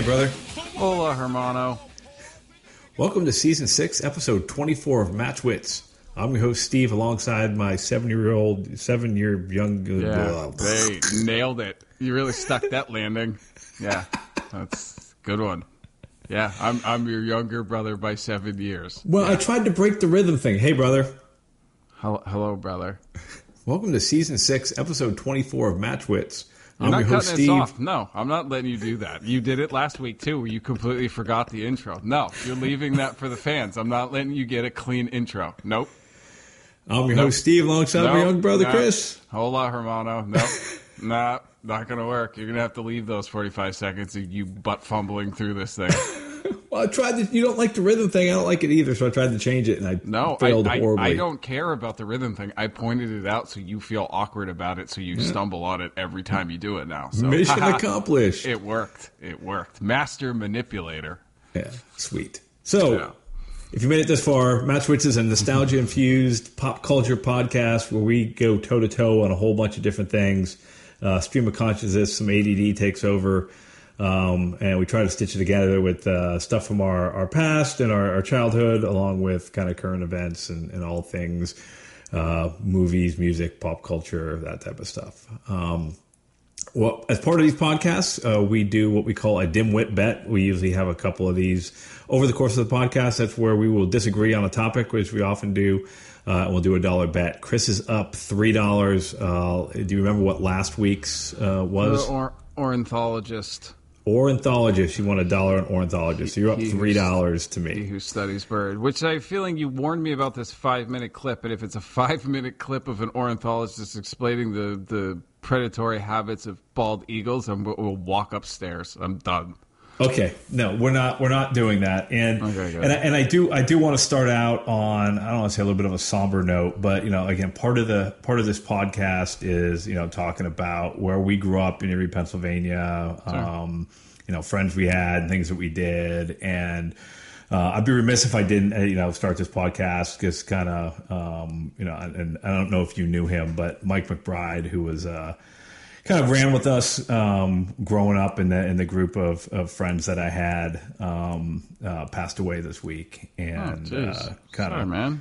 Hey, brother. Hola, hermano. Welcome to season six, episode 24 of Match Wits. I'm your host, Steve, alongside my seven year old, seven year young. Yeah, they nailed it. You really stuck that landing. Yeah, that's a good one. Yeah, I'm I'm your younger brother by seven years. Well, yeah. I tried to break the rhythm thing. Hey, brother. Hello, hello, brother. Welcome to season six, episode 24 of Match Wits. You're I'm not cutting Steve. off. No, I'm not letting you do that. You did it last week too, where you completely forgot the intro. No, you're leaving that for the fans. I'm not letting you get a clean intro. Nope. I'm your Nope. host, Steve, alongside my young brother, Nah. Chris. Hola, hermano. Nope. nah, not gonna work. You're gonna have to leave those 45 seconds of you butt fumbling through this thing. Well, I tried to. You don't like the rhythm thing. I don't like it either, so I tried to change it, and I No, failed I, horribly. I don't care about the rhythm thing. I pointed it out so you feel awkward about it, so you stumble on it every time you do it now. So Mission accomplished. It worked. It worked. Master manipulator. Yeah, sweet. So, Yeah. if you made it this far, Match Wits is a nostalgia infused pop culture podcast where we go toe to toe on a whole bunch of different things. Uh, stream of consciousness, some ADD takes over, um, and we try to stitch it together with uh, stuff from our, our past and our, our childhood, along with kind of current events and, and all things uh, movies, music, pop culture, that type of stuff. Um, well, as part of these podcasts, uh, we do what we call a dimwit bet. We usually have a couple of these over the course of the podcast. That's where we will disagree on a topic, which we often do. Uh, we'll do a dollar bet. Chris is up three dollars. Uh, do you remember what last week's uh, was? Or, ornithologist. Ornithologist. You want a dollar on ornithologist. So you're up three dollars to He me. who studies bird, which I feeling you warned me about this five minute clip, and if it's a five minute clip of an ornithologist explaining the, the predatory habits of bald eagles, I'm, we'll walk upstairs. I'm done. Okay, no, we're not. We're not doing that. And Okay, and I, and I do I do want to start out on I don't want to say a little bit of a somber note, but you know, again, part of the part of this podcast is you know talking about where we grew up in Erie, Pennsylvania. Um, you know, friends we had, and things that we did, and. Uh, I'd be remiss if I didn't, you know, start this podcast just kind of, um, you know, and I don't know if you knew him, but Mike McBride, who was uh, kind of ran with us um, growing up in the in the group of, of friends that I had um, uh, passed away this week, Oh, and uh, kind of man.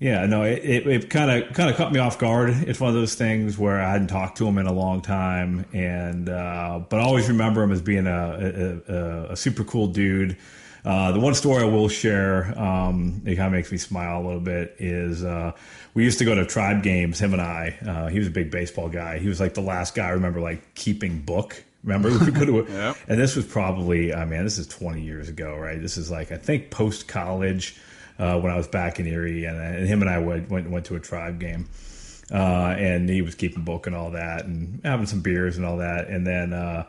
Yeah, no, it it kind of kind of caught me off guard. It's one of those things where I hadn't talked to him in a long time, and uh, but I always remember him as being a a, a, a super cool dude. Uh, the one story I will share, um, it kind of makes me smile a little bit, is uh, we used to go to tribe games. Him and I. Uh, he was a big baseball guy. He was like the last guy I remember like keeping book. Remember, we go to, Yep. and this was probably, I mean, this is 20 years ago, right? This is like I think post college uh, when I was back in Erie, and, and him and I went went, went to a tribe game, uh, and he was keeping book and all that, and having some beers and all that, and then uh,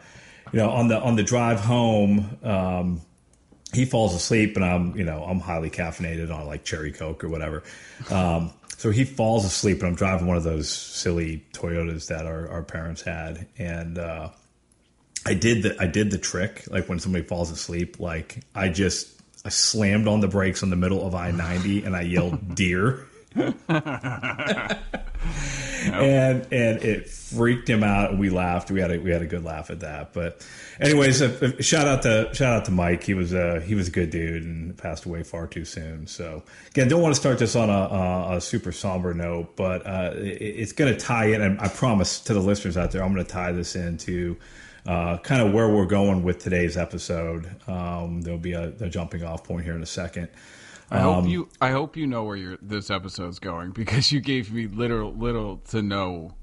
you know on the on the drive home. Um, he falls asleep and I'm, you know, I'm highly caffeinated on like cherry coke or whatever. Um, so he falls asleep and I'm driving one of those silly Toyotas that our, our parents had. And, uh, I did the, I did the trick. Like when somebody falls asleep, like I just, I slammed on the brakes in the middle of I 90 and I yelled deer. and and it freaked him out and we laughed. We had a we had a good laugh at that. But anyways uh, shout out to shout out to mike. He was a he was a good dude and passed away far too soon. So again don't want to start this on a, a, a super somber note but uh, it, it's going to tie in and i promise to the listeners out there i'm going to tie this into uh, kind of where we're going with today's episode um, there'll be a, a jumping off point here in a second I Um, hope you. I hope you know where your this episode's going because you gave me little, little to no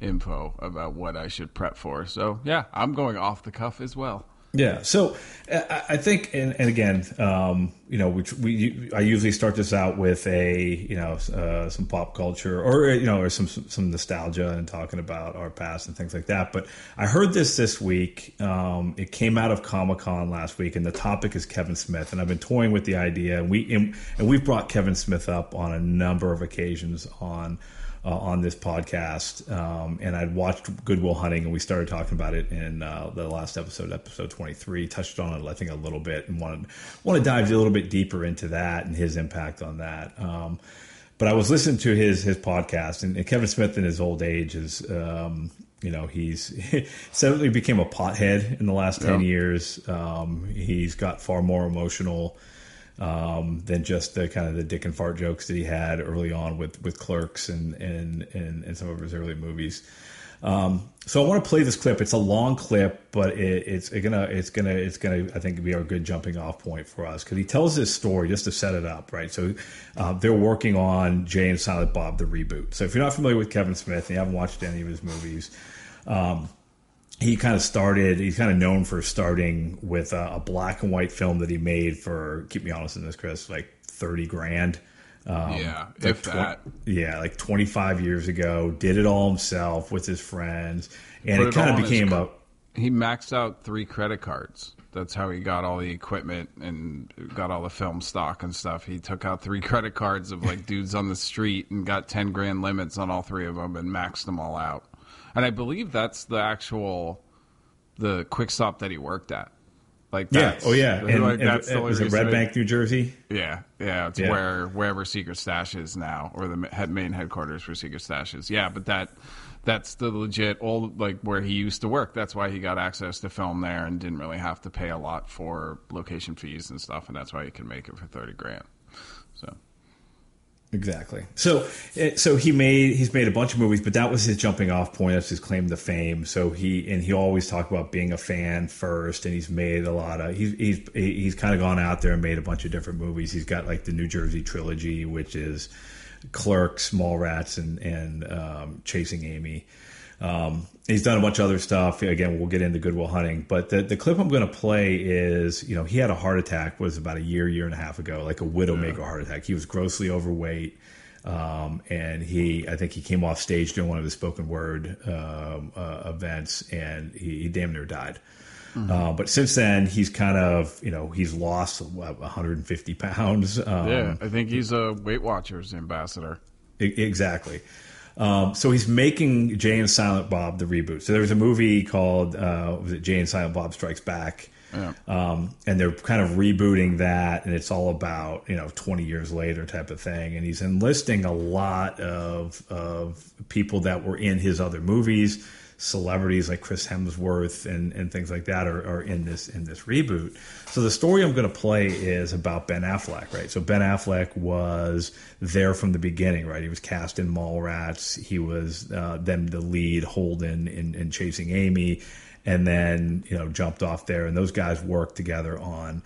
info about what I should prep for. So yeah, I'm going off the cuff as well. Yeah. So I think, and, and again, um, you know, which we I usually start this out with a you know uh, some pop culture or you know or some some nostalgia and talking about our past and things like that. But I heard this this week. Um, it came out of Comic Con last week, and the topic is Kevin Smith. And I've been toying with the idea, and we and, and we've brought Kevin Smith up on a number of occasions on uh, on this podcast, um, and I'd watched Good Will Hunting, and we started talking about it in uh, the last episode, episode twenty three. Touched on it, I think, a little bit, and wanted want to dive a little bit deeper into that and his impact on that. Um, but I was listening to his his podcast, and, and Kevin Smith in his old age is. Um, you know, he's suddenly became a pothead in the last ten Yeah. years. Um, he's got far more emotional um, than just the kind of the dick and fart jokes that he had early on with with Clerks and and and, and some of his early movies. Um, so I want to play this clip. It's a long clip, but it, it's gonna it's gonna it's gonna I think be a good jumping off point for us because he tells this story just to set it up, right? So uh, they're working on Jay and Silent Bob the reboot. So if you're not familiar with Kevin Smith and you haven't watched any of his movies, um, he kind of started. He's kind of known for starting with a, a black and white film that he made for. Keep me honest in this, Chris. Like thirty grand. Um, Yeah, like if twen- that. yeah, like 25 years ago, did it all himself with his friends, and Put it kind of on his became a He maxed out three credit cards. That's how he got all the equipment and got all the film stock and stuff. He took out three credit cards of like dudes on the street and got 10 grand limits on all three of them and maxed them all out. And I believe that's the actual the quick stop that he worked at. Like yeah, oh yeah, and, like, and- that's and only was it Red Bank, New Jersey? Yeah, yeah, it's Yeah. where wherever Secret Stash is now, or the main headquarters for Secret Stash is. Yeah, but that that's the legit old like where he used to work. That's why he got access to film there and didn't really have to pay a lot for location fees and stuff, and that's why he could make it for thirty grand. So Exactly. So, eh, so he made he's made a bunch of movies, but that was his jumping off point. That's his claim to fame. So he and he always talked about being a fan first, and he's made a lot of he's he's he's kind of gone out there and made a bunch of different movies. He's got like the New Jersey trilogy, which is Clerks, Mallrats, and and um, Chasing Amy. Um, he's done a bunch of other stuff. Again, we'll get into Good Will Hunting, but the, the clip I'm going to play is, you know, he had a heart attack was about a year, year and a half ago, like a widowmaker heart attack. He was grossly overweight. Um, and he, I think he came off stage during one of his spoken word um, uh, events, and he, he damn near died. Uh, but since then, he's kind of, you know, he's lost what, 150 pounds. Um, yeah, I think he's a Weight Watchers ambassador. Exactly. Um, so he's making Jay and Silent Bob the reboot. So there was a movie called uh, was it Jay and Silent Bob Strikes Back, Yeah. um, and they're kind of rebooting that, and it's all about you know 20 years later type of thing. And he's enlisting a lot of of people that were in his other movies, celebrities like Chris Hemsworth and, and things like that are, are in this in this reboot. So the story I'm going to play is about Ben Affleck, right? So Ben Affleck was there from the beginning, right? He was cast in Mallrats. He was uh, then the lead Holden in, in Chasing Amy, and then you know jumped off there. And those guys worked together on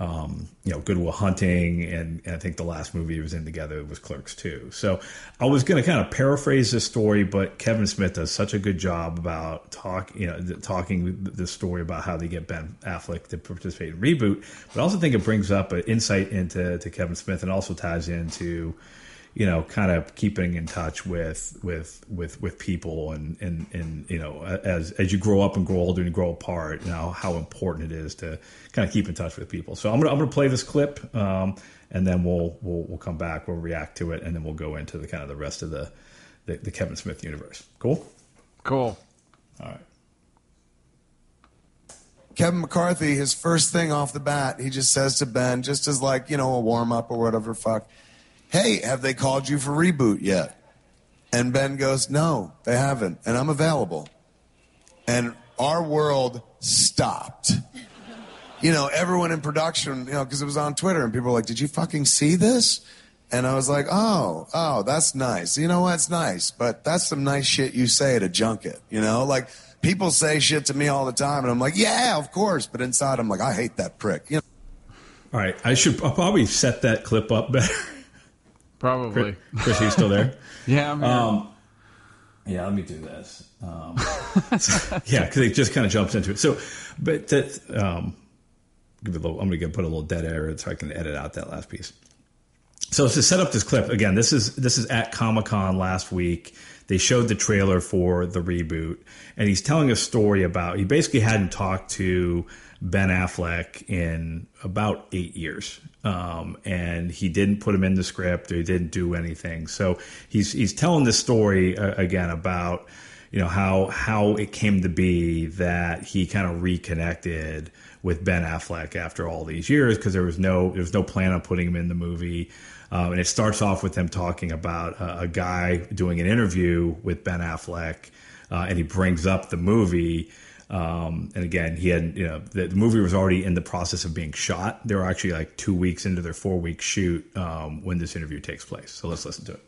um, you know, Good Will Hunting, and, and I think the last movie he was in together was Clerks 2. So I was going to kind of paraphrase this story, but Kevin Smith does such a good job about talk, you know, talking the story about how they get Ben Affleck to participate in reboot. But I also think it brings up an insight into to Kevin Smith, and also ties into you know, kind of keeping in touch with with with with people, and and and you know, as as you grow up and grow older and grow apart, you know how important it is to kind of keep in touch with people. So I'm gonna I'm gonna play this clip, um, and then we'll we'll we'll come back, we'll react to it, and then we'll go into the kind of the rest of the the, the Kevin Smith universe. Cool. Cool. All right. Kevin McCarthy, his first thing off the bat, he just says to Ben, just as like, you know, a warm up or whatever, fuck, hey, have they called you for reboot yet? And Ben goes, no, they haven't. And I'm available. And our world stopped. You know, everyone in production, you know, because it was on Twitter and people were like, did you fucking see this? And I was like, oh, oh, that's nice. You know what? It's nice, but that's some nice shit you say at a junket, you know? Like, people say shit to me all the time, and I'm like, yeah, of course. But inside, I'm like, I hate that prick. You know? All right. I should I'll probably set that clip up better. Probably. Chris, are you still there? Yeah, I'm here. Um, yeah, let me do this. Um, yeah, because it just kind of jumps into it. So, but that um, give it a little, I'm going to put a little dead air so I can edit out that last piece. So to set up this clip again, this is this is at Comic Con last week. They showed the trailer for the reboot, and he's telling a story about he basically hadn't talked to Ben Affleck in about eight years, um, and he didn't put him in the script or he didn't do anything. So he's he's telling this story uh, again about you know how how it came to be that he kind of reconnected with Ben Affleck after all these years because there was no there was no plan on putting him in the movie. Um, and it starts off with them talking about uh, a guy doing an interview with Ben Affleck uh, and he brings up the movie. Um, and again, he had you know the, the, movie was already in the process of being shot. They were actually like two weeks into their four week shoot um, when this interview takes place. So let's listen to it.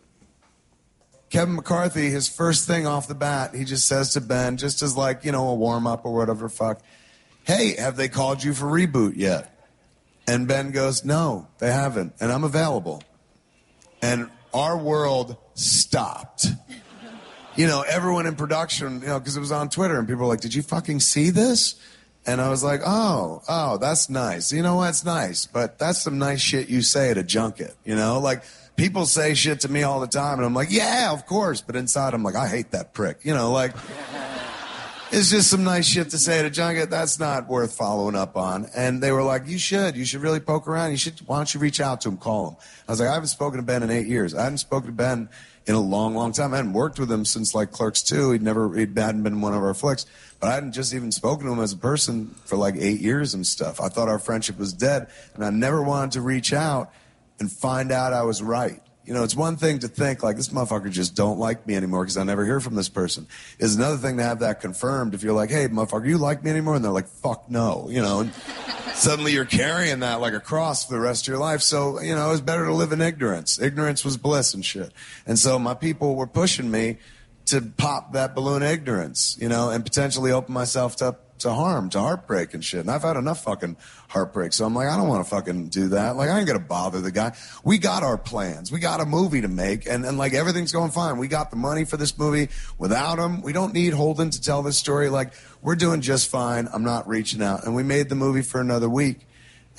Kevin McCarthy, his first thing off the bat, he just says to Ben, just as like, you know, a warm up or whatever, fuck, hey, have they called you for reboot yet? And Ben goes, no, they haven't. And I'm available. And our world stopped. You know, everyone in production, you know, because it was on Twitter and people were like, did you fucking see this? And I was like, oh, oh, that's nice. You know what's nice, but that's some nice shit you say at a junket, you know? Like, people say shit to me all the time, and I'm like, yeah, of course. But inside, I'm like, I hate that prick. You know, like, it's just some nice shit to say to junket. That's not worth following up on. And they were like, you should. You should really poke around. You should. Why don't you reach out to him? Call him. I was like, I haven't spoken to Ben in eight years. I hadn't spoken to Ben in a long, long time. I hadn't worked with him since like Clerks 2. He'd never, he hadn't been one of our flicks. But I hadn't just even spoken to him as a person for like eight years and stuff. I thought our friendship was dead. And I never wanted to reach out and find out I was right. You know, it's one thing to think like this motherfucker just don't like me anymore because I never hear from this person. Is another thing to have that confirmed if you're like, hey, motherfucker, you like me anymore? And they're like, fuck no. You know, and suddenly you're carrying that like a cross for the rest of your life. So, you know, it was better to live in ignorance. Ignorance was bliss and shit. And so my people were pushing me to pop that balloon ignorance, you know, and potentially open myself up to harm, to heartbreak and shit. And I've had enough fucking heartbreak. So I'm like, I don't want to fucking do that. Like, I ain't gonna bother the guy. We got our plans. We got a movie to make, and, and like everything's going fine. We got the money for this movie. Without him, we don't need Holden to tell this story. Like, we're doing just fine. I'm not reaching out. And we made the movie for another week.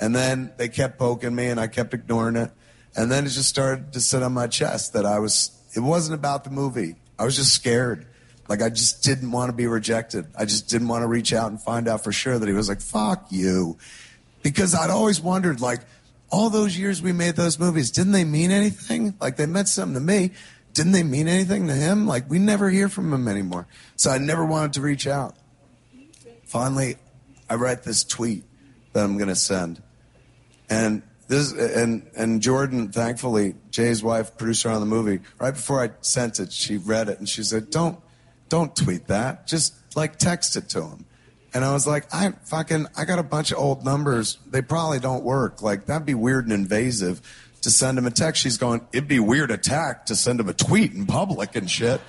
And then they kept poking me, and I kept ignoring it. And then it just started to sit on my chest that I was, it wasn't about the movie. I was just scared. Like I just didn't want to be rejected. I just didn't want to reach out and find out for sure that he was like, fuck you. Because I'd always wondered, like, all those years we made those movies, didn't they mean anything? Like they meant something to me. Didn't they mean anything to him? Like we never hear from him anymore. So I never wanted to reach out. Finally, I write this tweet that I'm going to send. And this and and Jordan, thankfully, Jay's wife, producer on the movie, right before I sent it, she read it and she said, "Don't don't tweet that. Just like text it to him. And I was like, I fucking, I got a bunch of old numbers. They probably don't work. Like, that'd be weird and invasive to send him a text. She's going, it'd be weird attack to send him a tweet in public and shit.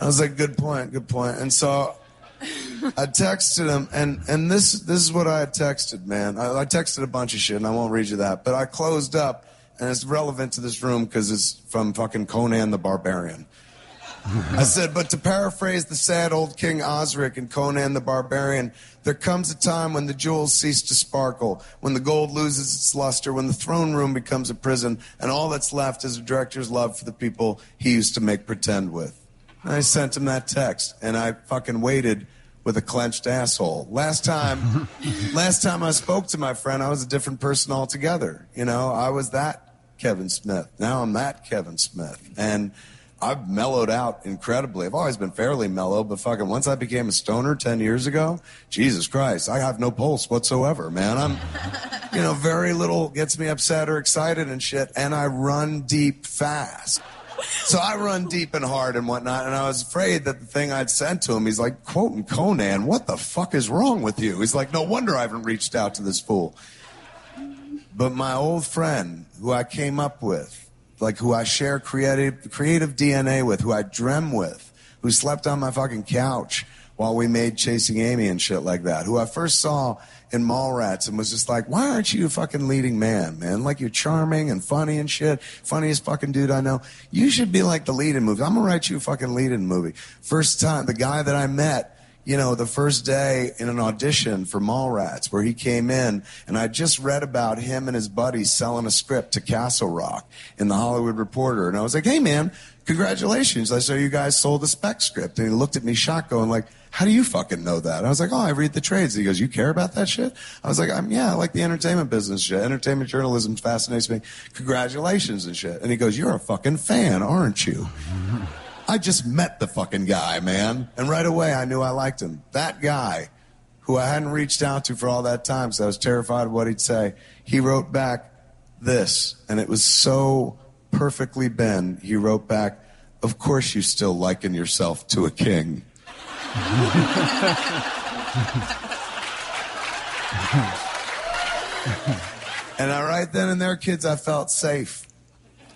I was like, good point, good point. And so I texted him, and, and this, this is what I had texted, man. I, I texted a bunch of shit, and I won't read you that. But I closed up, and it's relevant to this room because it's from fucking Conan the Barbarian. I said, but to paraphrase the sad old King Osric and Conan the Barbarian, there comes a time when the jewels cease to sparkle, when the gold loses its luster, when the throne room becomes a prison, and all that's left is a director's love for the people he used to make pretend with. And I sent him that text, and I fucking waited with a clenched asshole. Last time, last time I spoke to my friend, I was a different person altogether. You know, I was that Kevin Smith. Now I'm that Kevin Smith, and I've mellowed out incredibly. I've always been fairly mellow, but fucking once I became a stoner 10 years ago, Jesus Christ, I have no pulse whatsoever, man. I'm, you know, very little gets me upset or excited and shit, and I run deep fast. So I run deep and hard and whatnot, and I was afraid that the thing I'd sent to him, he's like, quoting Conan, what the fuck is wrong with you? He's like, no wonder I haven't reached out to this fool. But my old friend, who I came up with, like who I share creative creative DNA with, who I dream with, who slept on my fucking couch while we made Chasing Amy and shit like that, who I first saw in Mallrats and was just like, why aren't you a fucking leading man, man? Like you're charming and funny and shit. Funniest fucking dude I know. You should be like the lead in movie. I'm gonna write you a fucking lead in movie. First time, the guy that I met you know, the first day in an audition for Mallrats where he came in and I just read about him and his buddies selling a script to Castle Rock in the Hollywood Reporter. And I was like, hey man, congratulations. I saw you guys sold the spec script. And he looked at me shocked going like, how do you fucking know that? I was like, oh, I read the trades. He goes, you care about that shit? I was like, I'm, yeah, I like the entertainment business shit. Entertainment journalism fascinates me. Congratulations and shit. And he goes, you're a fucking fan, aren't you? I just met the fucking guy, man. And right away I knew I liked him. That guy who I hadn't reached out to for all that time because I was terrified of what he'd say, he wrote back this. And it was so perfectly Ben. He wrote back, of course you still liken yourself to a king. and I, right then and there, kids, I felt safe.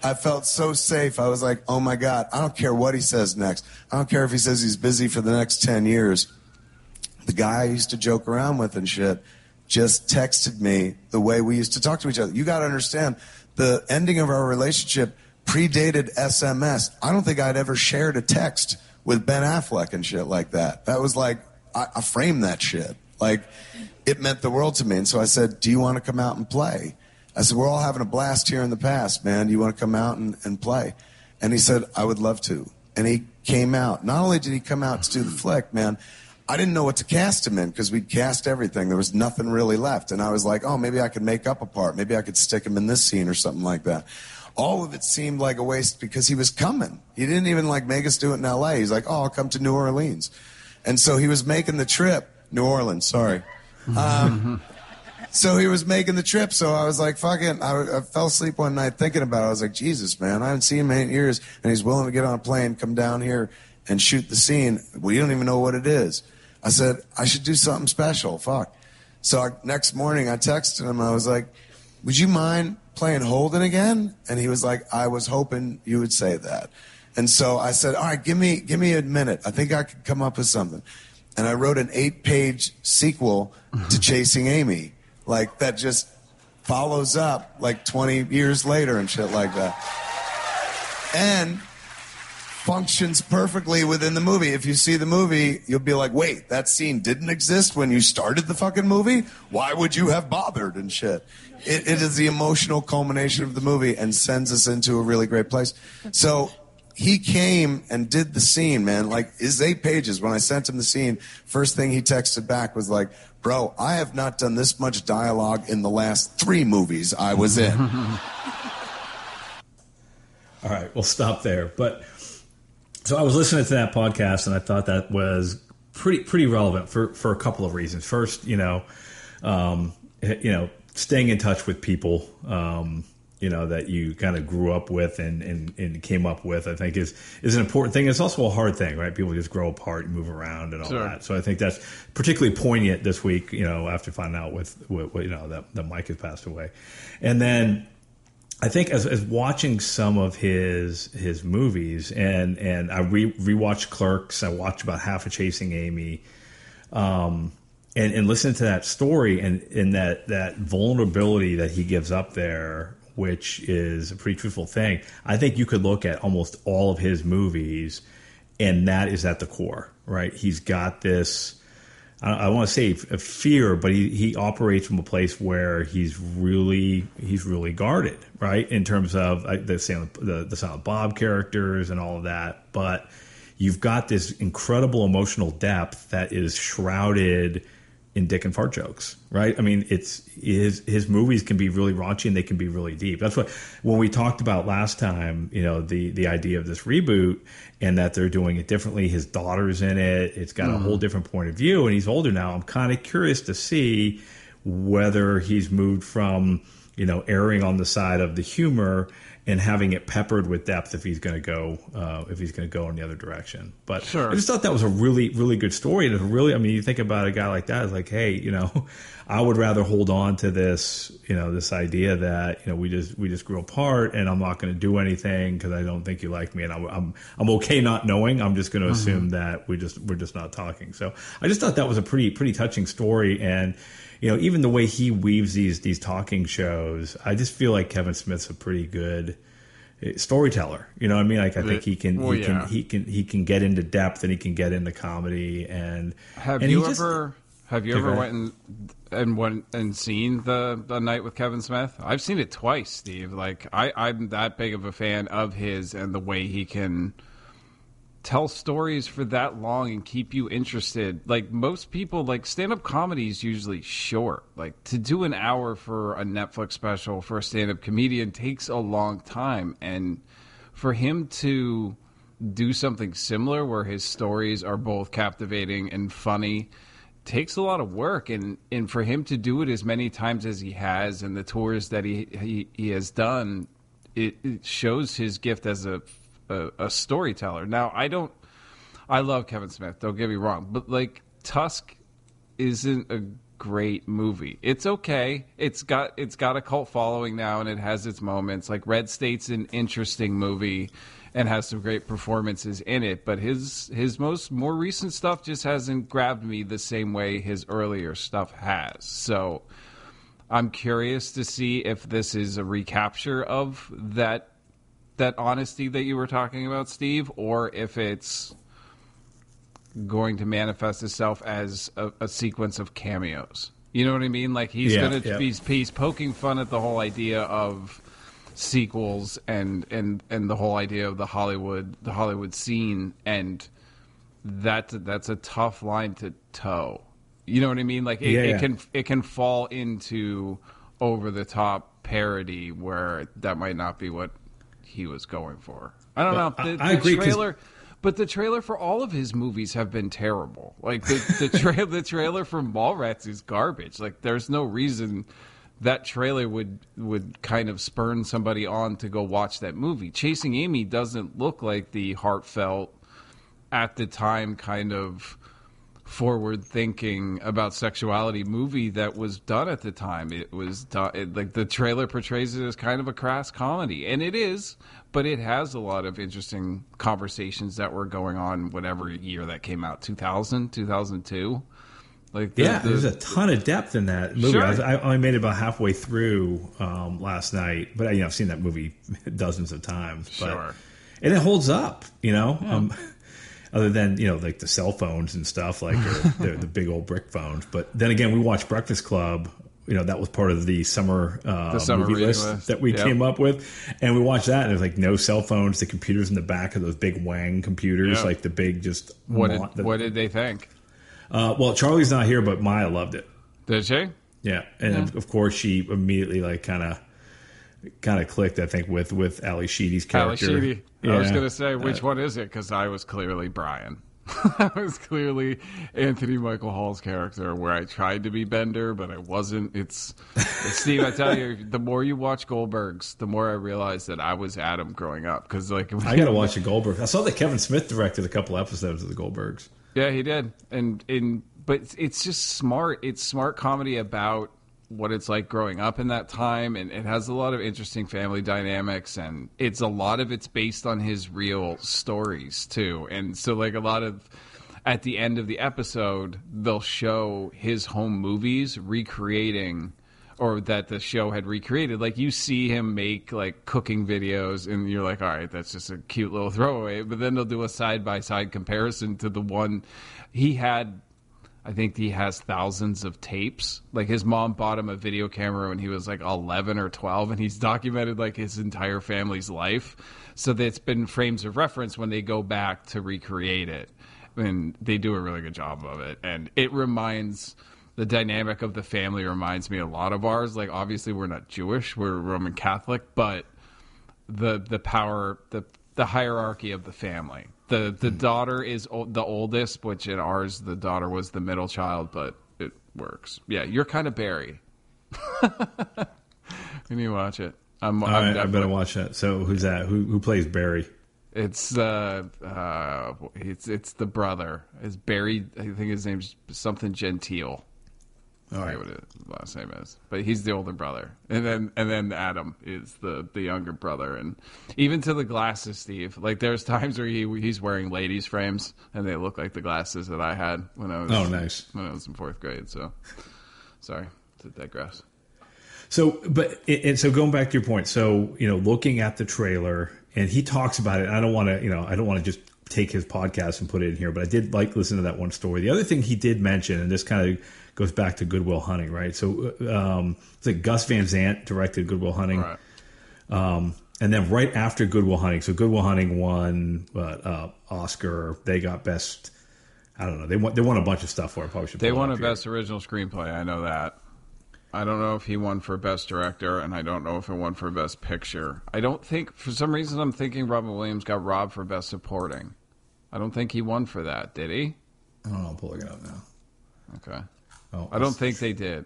I felt so safe. I was like, oh my God, I don't care what he says next. I don't care if he says he's busy for the next 10 years. The guy I used to joke around with and shit just texted me the way we used to talk to each other. You got to understand, the ending of our relationship predated SMS. I don't think I'd ever shared a text with Ben Affleck and shit like that. That was like, I, I framed that shit. Like, it meant the world to me. And so I said, Do you want to come out and play? I said, We're all having a blast here in the past, man. You want to come out and, and play? And he said, I would love to. And he came out. Not only did he come out to do the flick, man, I didn't know what to cast him in because we'd cast everything. There was nothing really left. And I was like, oh, maybe I could make up a part. Maybe I could stick him in this scene or something like that. All of it seemed like a waste because he was coming. He didn't even like make us do it in LA. He's like, oh, I'll come to New Orleans. And so he was making the trip. New Orleans, sorry. Um, so he was making the trip. So I was like, fuck it. I, I, fell asleep one night thinking about it. I was like, Jesus, man, I haven't seen him in eight years. And he's willing to get on a plane, come down here and shoot the scene. We don't even know what it is. I said, I should do something special. Fuck. So I, next morning I texted him. I was like, would you mind playing Holden again? And he was like, I was hoping you would say that. And so I said, all right, give me, give me a minute. I think I could come up with something. And I wrote an eight page sequel to Chasing Amy, like that just follows up like 20 years later and shit like that. And functions perfectly within the movie. If you see the movie, you'll be like, wait, that scene didn't exist when you started the fucking movie? Why would you have bothered and shit? It, it is the emotional culmination of the movie and sends us into a really great place. So he came and did the scene, man. Like, his eight pages. When I sent him the scene, first thing he texted back was like, bro, I have not done this much dialogue in the last three movies I was in. All right, we'll stop there. But so I was listening to that podcast, and I thought that was pretty pretty relevant for for a couple of reasons. First, you know, um, you know, staying in touch with people. Um, you know that you kind of grew up with and, and, and came up with i think is is an important thing. It's also a hard thing right? People just grow apart and move around and all sure. that. So i think that's particularly poignant this week you know after finding out with, with, with you know that, that mike has passed away. And then I think as, as watching some of his his movies and and I re, rewatched Clerks, I watched about half of Chasing Amy, um, and and listening to that story and and that that vulnerability that he gives up there, which is a pretty truthful thing. I think you could look at almost all of his movies, and that is at the core, right? He's got this I, I want to say a fear, but he, he operates from a place where he's really he's really guarded, right? In terms of uh, the Silent, the, the Silent Bob characters and all of that, but you've got this incredible emotional depth that is shrouded in dick and fart jokes, right? I mean, it's his his movies can be really raunchy and they can be really deep. That's what when we talked about last time, you know, the the idea of this reboot and that they're doing it differently. His daughter's in it. It's got mm. a whole mm-hmm. different point of view, and he's older now. I'm kind of curious to see whether he's moved from you know erring on the side of the humor and having it peppered with depth if he's going to go uh, if he's going to go in the other direction. But sure. I just thought that was a really really good story, and really I mean you think about a guy like that, it's like hey you know I would rather hold on to this you know this idea that you know we just we just grew apart and I'm not going to do anything because I don't think you like me and I'm I'm, I'm okay not knowing. I'm just going to mm-hmm. assume that we just we're just not talking. So I just thought that was a pretty pretty touching story and you know, even the way he weaves these these talking shows, I just feel like Kevin Smith's a pretty good eh, storyteller. You know what I mean? Like I think he can well, he yeah. can he can he can get into depth and he can get into comedy and have and you ever have you ever went and and went and seen the the night with Kevin Smith? I've seen it twice, Steve. Like I I'm that big of a fan of his and the way he can tell stories for that long and keep you interested. Like most people, like stand up comedy is usually short. Like to do an hour for a Netflix special for a stand up comedian takes a long time. And for him to do something similar where his stories are both captivating and funny takes a lot of work and and for him to do it as many times as he has and the tours that he he, he has done it, it shows his gift as a a, a storyteller. Now, I don't. I love Kevin Smith. Don't get me wrong, but like Tusk isn't a great movie. It's okay. It's got it's got a cult following now, and it has its moments. Like Red State's an interesting movie and has some great performances in it. But his his most more recent stuff just hasn't grabbed me the same way his earlier stuff has. So I'm curious to see if this is a recapture of that that honesty that you were talking about, Steve, or if it's going to manifest itself as a, a sequence of cameos. You know what I mean? Like he's Yeah, gonna yeah. he's, he's poking fun at the whole idea of sequels and and and the whole idea of the Hollywood the Hollywood scene and that that's a tough line to toe. You know what I mean? Like it, Yeah, it can it can fall into over the top parody where that might not be what he was going for. I don't But know. The, I- I the agree, trailer but the trailer for all of his movies have been terrible. Like the the, tra- the trailer for Mallrats is garbage. Like there's no reason that trailer would would kind of spurn somebody on to go watch that movie. Chasing Amy doesn't look like the heartfelt at the time kind of forward thinking about sexuality movie that was done at the time. It was done, it, like the trailer portrays it as kind of a crass comedy, and it is, but it has a lot of interesting conversations that were going on whatever year that came out 2000, 2002. Like the, Yeah, the- there's a ton of depth in that movie. Sure. I, was, I only made it about halfway through um, last night, but you know, I've seen that movie dozens of times. But, Sure. and it holds up. You know, um, other than you know, like the cell phones and stuff, like or the, the big old brick phones. But then again, we watched Breakfast Club. You know, that was part of the summer, uh, The summer movie list, list. that we Yep. came up with, and we watched that, and there's like no cell phones. The computers in the back of those big Wang computers, Yeah. like the big just what did the- what did they think? Uh, well, Charlie's not here, but Maya loved it. Did she? Yeah, and of course she immediately like kind of kind of clicked. I think with with Ally Sheedy's character. Ally character. Sheedy. I was going to say, which one is it? Because I was clearly Brian. I was clearly Anthony Michael Hall's character, where I tried to be Bender, but I wasn't. It's, it's Steve. I tell you, the more you watch Goldbergs, the more I realize that I was Adam growing up. Because like, I got to watch the Goldberg. I saw that Kevin Smith directed a couple episodes of the Goldbergs. Yeah, he did, and and but it's- it's just smart. It's smart comedy about what it's like growing up in that time, and it has a lot of interesting family dynamics, and it's a lot of it's based on his real stories too, and so like a lot of. At the end of the episode, they'll show his home movies recreating or that the show had recreated. Like you see him make like cooking videos, and you're like, all right, that's just a cute little throwaway. But then they'll do a side by side comparison to the one he had. I think he has thousands of tapes. Like his mom bought him a video camera when he was like 11 or 12, and he's documented like his entire family's life. So that's been frames of reference when they go back to recreate it. And they do a really good job of it. And it reminds the dynamic of the family reminds me a lot of ours. Like obviously we're not Jewish, we're Roman Catholic, but the the power the the hierarchy of the family. The the daughter is o- the oldest, which in ours the daughter was the middle child, but it works. Yeah, you're kind of Barry. when you watch it, I'm, I'm right, I better watch that. So who's that? Who who plays Barry? It's uh, uh, it's it's the brother. Is Barry? I think his name's something Gentile. All I right, forget what his last name is, but he's the older brother, and then and then Adam is the the younger brother, and even to the glasses, Steve. Like there's times where he he's wearing ladies' frames, and they look like the glasses that I had when I was Oh, nice. when I was in fourth grade. So sorry to digress. So, but and so going back to your point, so you know, looking at the trailer, and he talks about it. I don't want to, you know, I don't want to just take his podcast and put it in here, but I did like listen to that one story. The other thing he did mention, and this kind of goes back to Good Will Hunting, right? So, um, it's like Gus Van Sant directed Good Will Hunting, right. um, and then right after Good Will Hunting, so Good Will Hunting won what, uh, Oscar. They got best. I don't know. They won. They won a bunch of stuff for it. Probably should. They won a here. best original screenplay. I know that. I don't know if he won for best director, and I don't know if it won for best picture. I don't think, for some reason, I'm thinking Robin Williams got robbed for best supporting. I don't think he won for that, did he? I don't know. I'm pulling it up now. Okay. Oh, I don't think they did.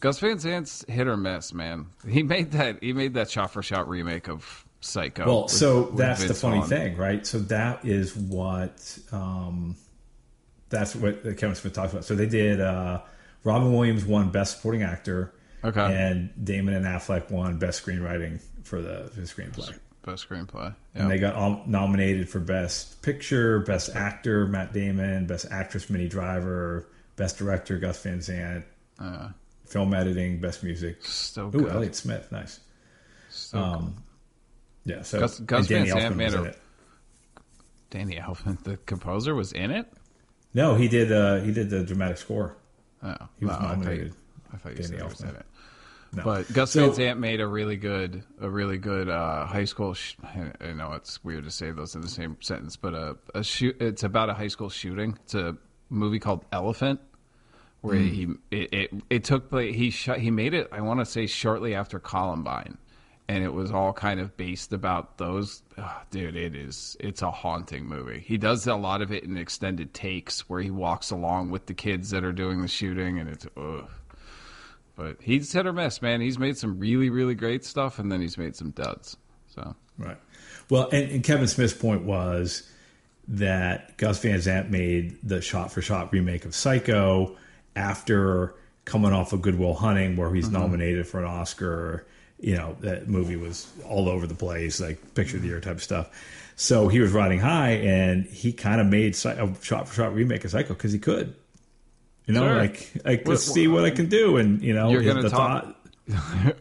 Gus Van Sant's hit or miss, man. He made that. He made that shot for shot remake of Psycho. Well, with- so that's the funny thing, right? So that is what um, that's what Kevin Smith talks about. So they did. Uh, Robin Williams won Best Supporting Actor, Okay. and Damon and Affleck won Best Screenwriting for the, for the screenplay. Best screenplay. And they got all nominated for Best Picture, Best Actor, Matt Damon, Best Actress, Minnie Driver, Best Director, Gus Van Sant, Uh, Film Editing, Best Music. so Ooh, good. Elliott Smith, nice. So Um, Yeah, so Gus- Gus Van Sant made a- it. Danny Elfman, the composer, was in it. No, he did. Uh, he did the dramatic score. Oh, He was well, I thought you- nominated. I thought you Danny said he was Elfman. in it. No. But Gus So- Van Sant made a really good, a really good uh, high school. Sh- I know it's weird to say those in the same sentence, but a, a shoot. It's about a high school shooting. It's a movie called Elephant, where Hmm. he it, it it took place. He shot. He made it. I want to say shortly after Columbine, and it was all kind of based about those. ah, dude, it is. It's a haunting movie. He does a lot of it in extended takes, where he walks along with the kids that are doing the shooting, and it's. Ugh. But he's hit or miss, man. He's made some really, really great stuff, and then he's made some duds. So Right. Well, and, and Kevin Smith's point was that Gus Van Sant made the shot for shot remake of Psycho after coming off of Good Will Hunting, where he's mm-hmm. nominated for an Oscar. You know, that movie was all over the place, like picture of the year type stuff. So he was riding high, and he kind of made a oh, shot for shot remake of Psycho because he could. You know, Sure. like I Well, see what I can do, and you know, You're gonna talk- thought.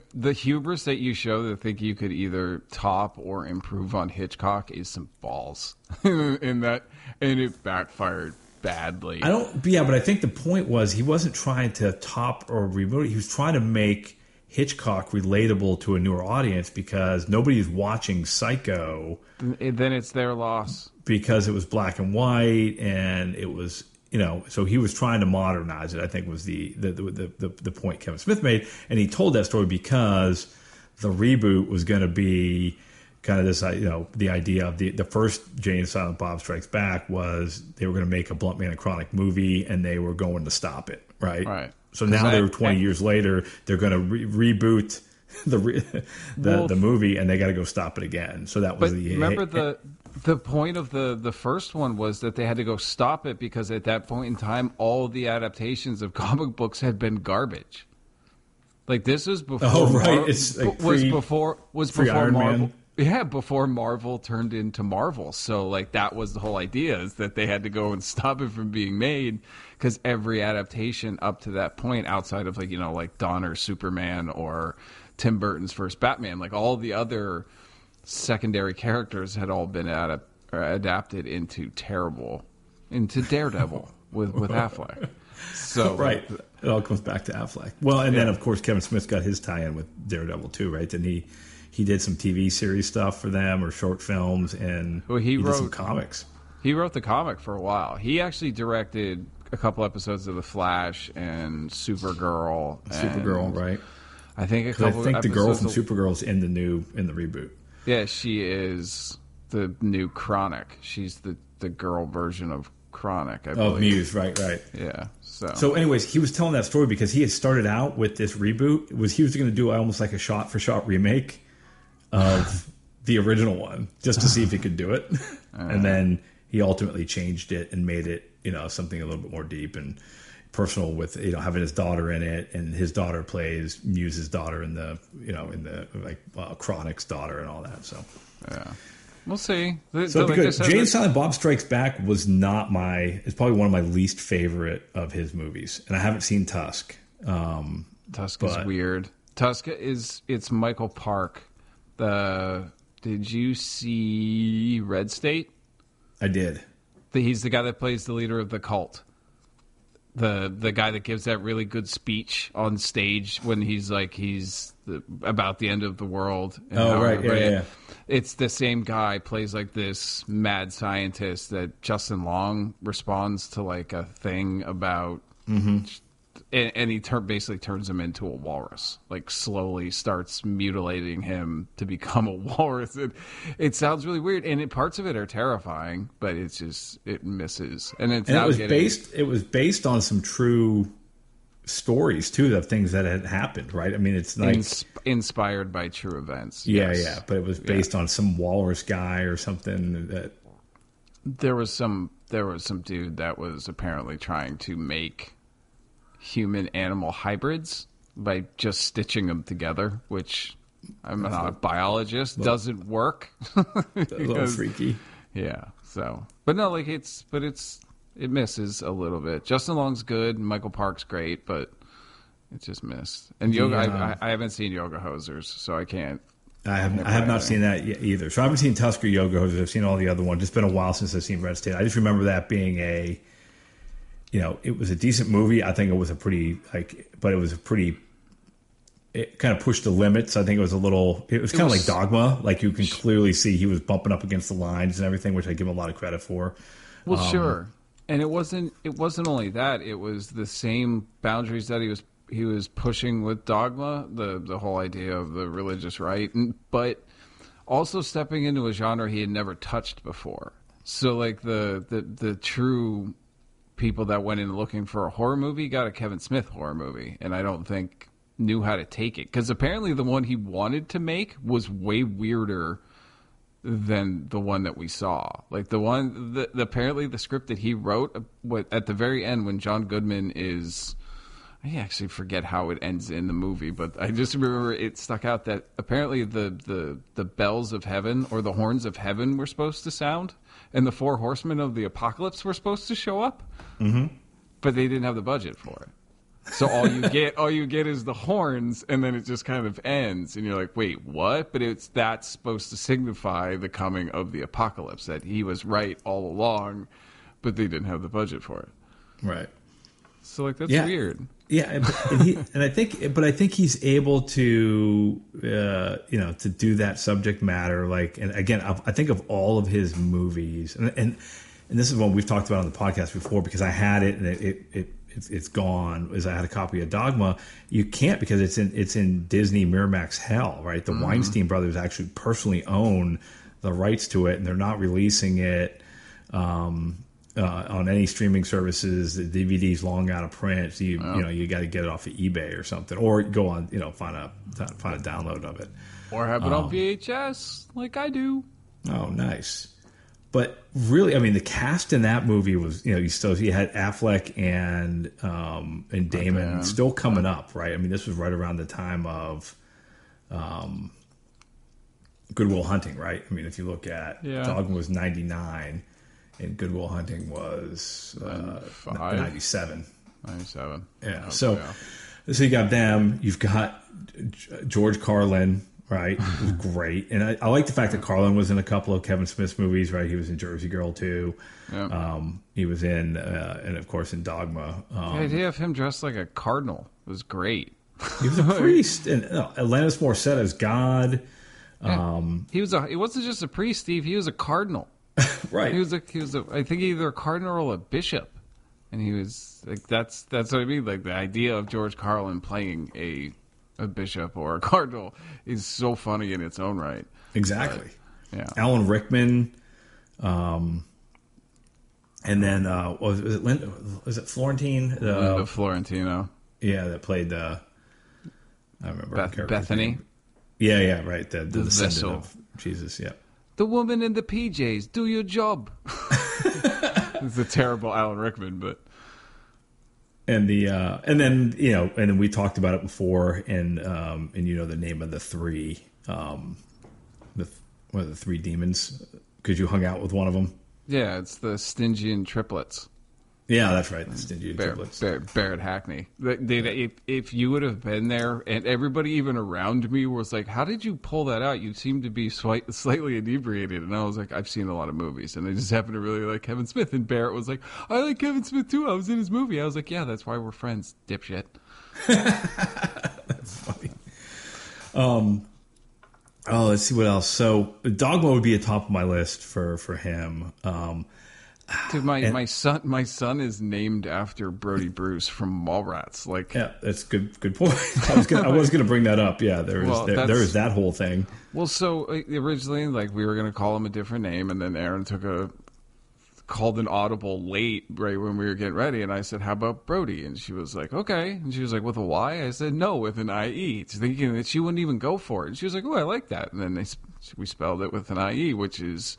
the hubris that you show that think you could either top or improve on Hitchcock is some balls in that, and it backfired badly. I don't. Yeah, but I think the point was he wasn't trying to top or reboot. He was trying to make Hitchcock relatable to a newer audience because nobody's watching Psycho then it's their loss. because it was black and white and it was you know so he was trying to modernize it i think was the the the, the, the point kevin smith made and he told that story because the reboot was going to be kind of this uh, you know the idea of the the first and silent bob strikes back was they were going to make a blunt man and chronic movie and they were going to stop it right Right. so now I- they're 20 I- years later they're going to re- reboot the re- the, Well, the movie and they got to go stop it again so that was But the remember the the point of the the first one was that they had to go stop it because at that point in time all the adaptations of comic books had been garbage. Like this was before Oh, right. Mar- It's like was pre- before was before Marvel. Man. Yeah, before Marvel turned into Marvel. So like that was the whole idea is that they had to go and stop it from being made because every adaptation up to that point outside of like you know like Donner's Superman or Tim Burton's first Batman, like all the other secondary characters had all been or adapted into terrible into Daredevil with with Affleck. So right. It all comes back to Affleck. Well, and then of course Kevin Smith got his tie-in with Daredevil too, right? And he he did some TV series stuff for them or short films, and Well, he did some wrote- comics. He wrote the comic for a while. He actually directed a couple episodes of The Flash and Supergirl. and Supergirl, right? I think a 'Cause I think the girl from Supergirl's in the new in the reboot. Yeah, she is the new Chronic. She's the the girl version of Chronic. I Oh, believe. Mewes, right, right. Yeah. So. So, anyways, he was telling that story because he had started out with this reboot. Was he was going to do almost like a shot for shot remake of the original one, just to see if he could do it, and then he ultimately changed it and made it, you know, something a little bit more deep and personal with you know having his daughter in it, and his daughter plays Mewes's daughter in the you know in the like uh, Chronic's daughter and all that. So, yeah. We'll see. The- so the- like good. Silent Bob Strikes Back was not my. It's probably one of my least favorite of his movies, and I haven't seen Tusk. Um, Tusk is weird. Tusk is it's Michael Park. The did you see Red State? I did. The, he's the guy that plays the leader of the cult. The the guy that gives that really good speech on stage when he's like he's the, about the end of the world. and Oh, right. Yeah, yeah, yeah. It's the same guy plays like this mad scientist that Justin Long responds to like a thing about Mm-hmm. And, and he tur- basically turns him into a walrus. Like slowly starts mutilating him to become a walrus. It, it sounds really weird, and it, parts of it are terrifying, but it's just it misses, and it's And it was getting, based. It was based on some true stories too of things that had happened, right? I mean, it's like Ins- inspired by true events. yeah, yes. yeah, but it was based on some walrus guy or something that There was some there was some dude that was apparently trying to make human animal hybrids by just stitching them together, which I'm not a biologist, doesn't work. a little freaky. Yeah. So, but no, like it's, but it's, it misses a little bit. Justin Long's good. Michael Park's great, but it just missed. And yoga, Yeah. I, I, I haven't seen Yoga Hosers, so I can't. I have I have not seen that either. So I haven't seen Tusk or Yoga Hosers. I've seen all the other ones. It's been a while since I've seen Red State. I just remember that being a, you know, it was a decent movie. I think it was a pretty like, but it was a pretty. It kind of pushed the limits. I think it was a little. It was kind of was- like Dogma. Like you can clearly see he was bumping up against the lines and everything, which I give him a lot of credit for. Well, Um, sure. And it wasn't. It wasn't only that. It was the same boundaries that he was he was pushing with dogma, the the whole idea of the religious right, and, but also stepping into a genre he had never touched before. So like the the the true people that went in looking for a horror movie got a Kevin Smith horror movie, and I don't think knew how to take it because apparently the one he wanted to make was way weirder than the one that we saw. Like the one, the, the apparently the script that he wrote, uh, at the very end when John Goodman is, I actually forget how it ends in the movie, but I just remember it stuck out that apparently the the the bells of heaven or the horns of heaven were supposed to sound, and the four horsemen of the apocalypse were supposed to show up, mm-hmm. but they didn't have the budget for it. So all you get, all you get is the horns, and then it just kind of ends, and you're like, "Wait, what?" But it's that's supposed to signify the coming of the apocalypse. That he was right all along, but they didn't have the budget for it. Right. So like that's Yeah. weird. Yeah, and, and, he, and I think, but I think he's able to, uh, you know, to do that subject matter. Like, and again, I, I think of all of his movies, and, and and this is one we've talked about on the podcast before because I had it and it, it, it it's, it's gone. Is I had a copy of Dogma. You can't because it's in it's in Disney Miramax hell, right? The Weinstein brothers actually personally own the rights to it, and they're not releasing it. Um, uh, on any streaming services, the DVD's long out of print. So you you know you got to get it off of eBay or something, or go on you know find a find a download of it. Or have it on VHS, like I do. Oh, nice. But really, I mean, the cast in that movie was you know you still you had Affleck and um, and Damon man. still coming up, right? I mean, this was right around the time of um, Good Will Hunting, right? I mean, if you look at Yeah. Dogma was ninety nine, and Good Will Hunting was uh, ninety seven. Ninety-seven. Yeah. Oh, so, yeah. so you got them. You've got George Carlin, right? Who's great, and I, I like the fact that Carlin was in a couple of Kevin Smith's movies, right? He was in Jersey Girl too. Yeah. Um, he was in, uh, and of course in Dogma. the Um, idea of him dressed like a cardinal was great. he was a priest, and uh, Alanis Morissette as God. He was a. He wasn't just a priest, Steve. He was a cardinal. Right. He was a. He was a. I think either a cardinal or a bishop, and he was like that's that's what I mean. Like the idea of George Carlin playing a a bishop or a cardinal is so funny in its own right. exactly. Yeah. Alan Rickman. Um, and then uh, was, was it Lin, was it Florentine? Uh, Linda Florentino, yeah, that played the. I remember Beth, Bethany. Yeah, yeah, right. The, the, The descendant vessel. of Jesus. Yeah. The woman in the PJs, do your job. it's a terrible Alan Rickman, but and the uh, and then you know and then we talked about it before and um, and you know the name of the three um, the th- what are the three demons because you hung out with one of them yeah, it's the Stygian triplets. Yeah that's right the stingy Bar- Bar- Barret Hackney. They- if, if you would have been there, and everybody even around me was like, "How did you pull that out? You seem to be slight, slightly inebriated." And I was like, "I've seen a lot of movies, and I just happen to really like Kevin Smith." And Barrett was like, "I like Kevin Smith too. I was in his movie." I was like, "Yeah, that's why we're friends, dipshit." That's funny um oh let's see what else so dogma would be a top of my list for for him um Dude, my, my son my son is named after Brodie Bruce from Mallrats. Like, yeah that's good good point i was gonna i was gonna bring that up yeah there is Well, there, there is that whole thing Well, so originally, like we were going to call him a different name, and then Aaron took a called an audible late right when we were getting ready, and I said, "How about Brodie?" And she was like, "Okay." And she was like, "With a Y?" I said, "No, with an I IE," thinking that she wouldn't even go for it. And she was like, "Oh, I like that." And then they, we spelled it with an IE, which is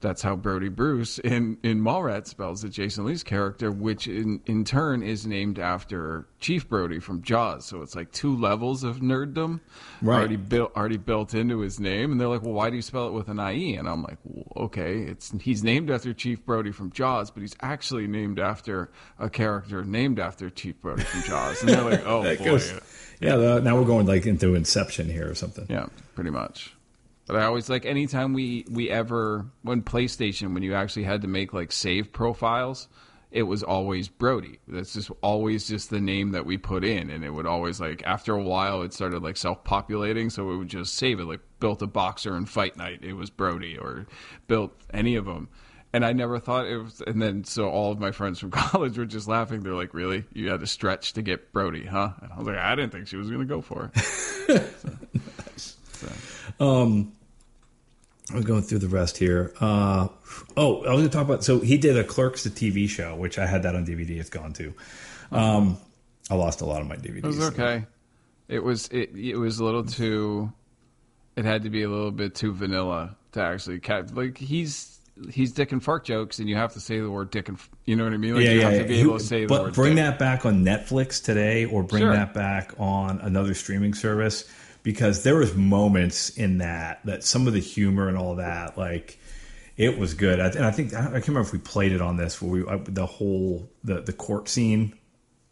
that's how Brodie Bruce in in Mallrats spells it, Jason Lee's character, which in in turn is named after Chief Brody from Jaws. So it's like two levels of nerddom Right. already built already built into his name. And they're like, "Well, why do you spell it with an IE?" And I'm like, well, "Okay, it's he's named after Chief Brody from Jaws, but he's actually named after a character named after Chief Brody from Jaws." And they're like, "Oh boy." goes- yeah, now we're going like into Inception here or something. Yeah, pretty much. But I always like anytime we we ever when PlayStation when you actually had to make like save profiles, it was always Brody. That's just always just the name that we put in, and it would always like after a while it started like self populating, so it would just save it. Like built a boxer in Fight Night, it was Brody, or built any of them. And I never thought it was. And then so all of my friends from college were just laughing. They're like, "Really? You had to stretch to get Brody, huh?" And I was like, "I didn't think she was going to go for it." Um, I'm going through the rest here. Uh, oh, I was going to talk about. So he did a Clerks the TV show, which I had that on DVD. It's gone too. Um, I lost a lot of my DVDs. It was okay. It was it it was a little too. It had to be a little bit too vanilla to actually catch. Like he's he's dick and fart jokes, and you have to say the word dick and. You know what I mean? Like yeah, you yeah, have yeah. to be able to say the but word. bring dick. that back on Netflix today, or bring Sure. that back on another streaming service, because there was moments in that that some of the humor and all that, like it was good. I, and I think I can't remember if we played it on this, where we uh, the whole the the court scene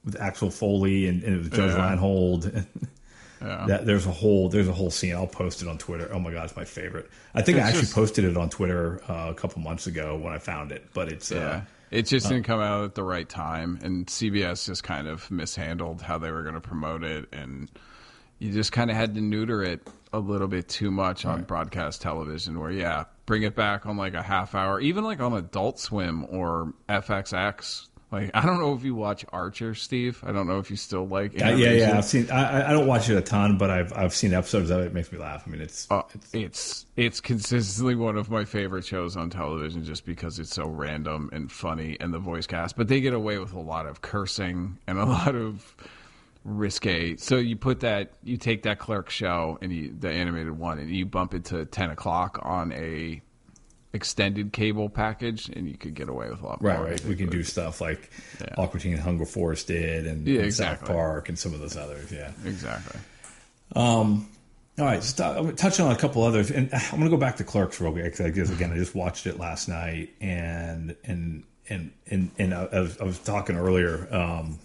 with Axel Foley and, and it was Judge Yeah. Reinhold. Yeah. That there's a whole there's a whole scene. I'll post it on Twitter. Oh my god, it's my favorite. I think I actually just- posted it on Twitter uh, a couple months ago when I found it. But it's Yeah. uh, It just didn't come out at the right time, and CBS just kind of mishandled how they were going to promote it, and you just kind of had to neuter it a little bit too much on broadcast television. Where yeah, bring it back on like a half hour, even like on Adult Swim or FXX. Like I don't know if you watch Archer, Steve. I don't know if you still like. yeah, yeah, yeah. I've seen. I, I- don't watch it a ton, but I've I've seen episodes of it. It makes me laugh. I mean, it's Uh, it's it's consistently one of my favorite shows on television just because it's so random and funny and the voice cast. But they get away with a lot of cursing and a lot of risque. So you put that, you take that Clerk show and you, the animated one, and you bump it to ten o'clock on a extended cable package, and you could get away with a lot right, more. Right. We can do stuff like Yeah. Aqua Teen and Hunger Force did, and, Yeah, and exactly. South Park, and some of those others. Yeah. exactly. Um, all right, so uh, I'm gonna touch on a couple others, and uh, I'm going to go back to Clerks real quick because again, I just watched it last night, and and and and and I, I, was, I was talking earlier. Um,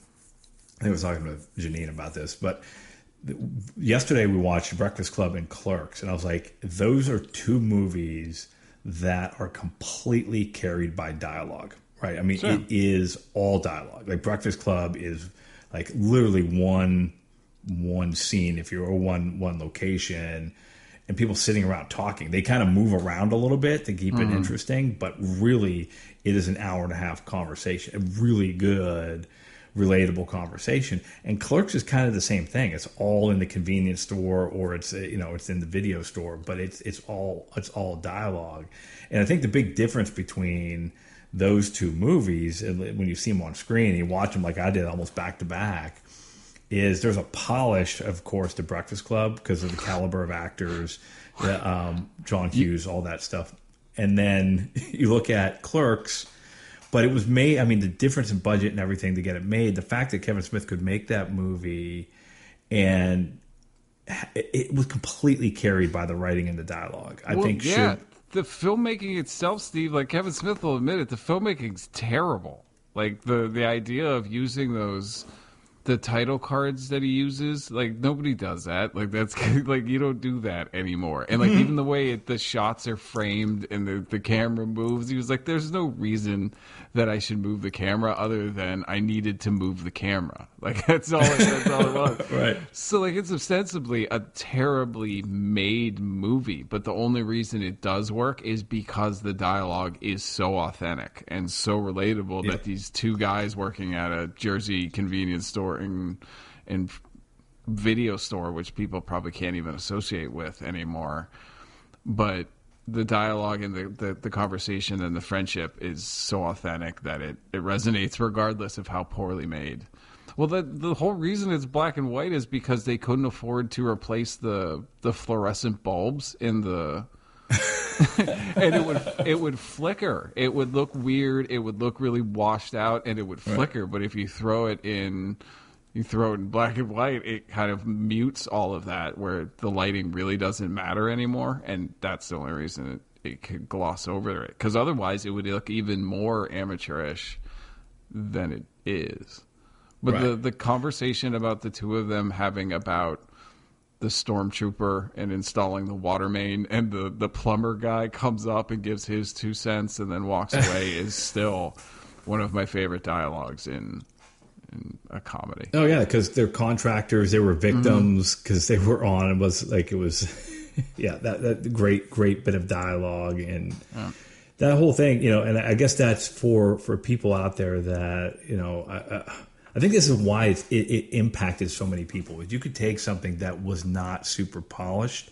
I think I was talking to Janine about this, but yesterday we watched Breakfast Club and Clerks, and I was like, those are two movies that are completely carried by dialogue, right? I mean, Sure. it is all dialogue. Like Breakfast Club is like literally one one scene if you're or one one location and people sitting around talking they kind of move around a little bit to keep it mm-hmm. interesting but really it is an hour and a half conversation a really good relatable conversation. And clerks is kind of the same thing. It's all in the convenience store or it's uh, you know it's in the video store but it's it's all it's all dialogue. And i think the big difference between those two movies and when you see them on screen you watch them like i did almost back to back is there's a polish, of course, to Breakfast Club because of the caliber of actors, the, um, John Hughes, all that stuff. And then you look at Clerks, but it was made. I mean, the difference in budget and everything to get it made. The fact that Kevin Smith could make that movie, and it, was completely carried by the writing and the dialogue. I Well, think yeah, should the filmmaking itself, Steve, like Kevin Smith will admit it, the filmmaking's terrible. Like the the idea of using those the title cards that he uses, like nobody does that. Like that's like you don't do that anymore. And like Mm-hmm. even the way it, the shots are framed and the the camera moves, he was like, "There's no reason that I should move the camera other than I needed to move the camera." Like that's all. That's all it was. Right. So like it's ostensibly a terribly made movie, but the only reason it does work is because the dialogue is so authentic and so relatable Yeah. that these two guys working at a Jersey convenience store and and video store, which people probably can't even associate with anymore, but the dialogue and the, the, the conversation and the friendship is so authentic that it, it resonates regardless of how poorly made. Well, the the whole reason it's black and white is because they couldn't afford to replace the the fluorescent bulbs in the and it would it would flicker. It would look weird. It would look really washed out, and it would flicker. Right. But if you throw it in, you throw it in black and white, it kind of mutes all of that, where the lighting really doesn't matter anymore, and that's the only reason it, it could gloss over it. Because otherwise, it would look even more amateurish than it is. But right. the the conversation about the two of them having about the stormtrooper and installing the water main and the the plumber guy comes up and gives his two cents and then walks away is still one of my favorite dialogues in in a comedy. Oh yeah, because they're contractors. They were victims because mm-hmm. they were on. It was like it was, yeah, that that great great bit of dialogue and yeah. that whole thing. You know, and I guess that's for for people out there that you know. I, I, I think this is why it, it, impacted so many people. You could take something that was not super polished,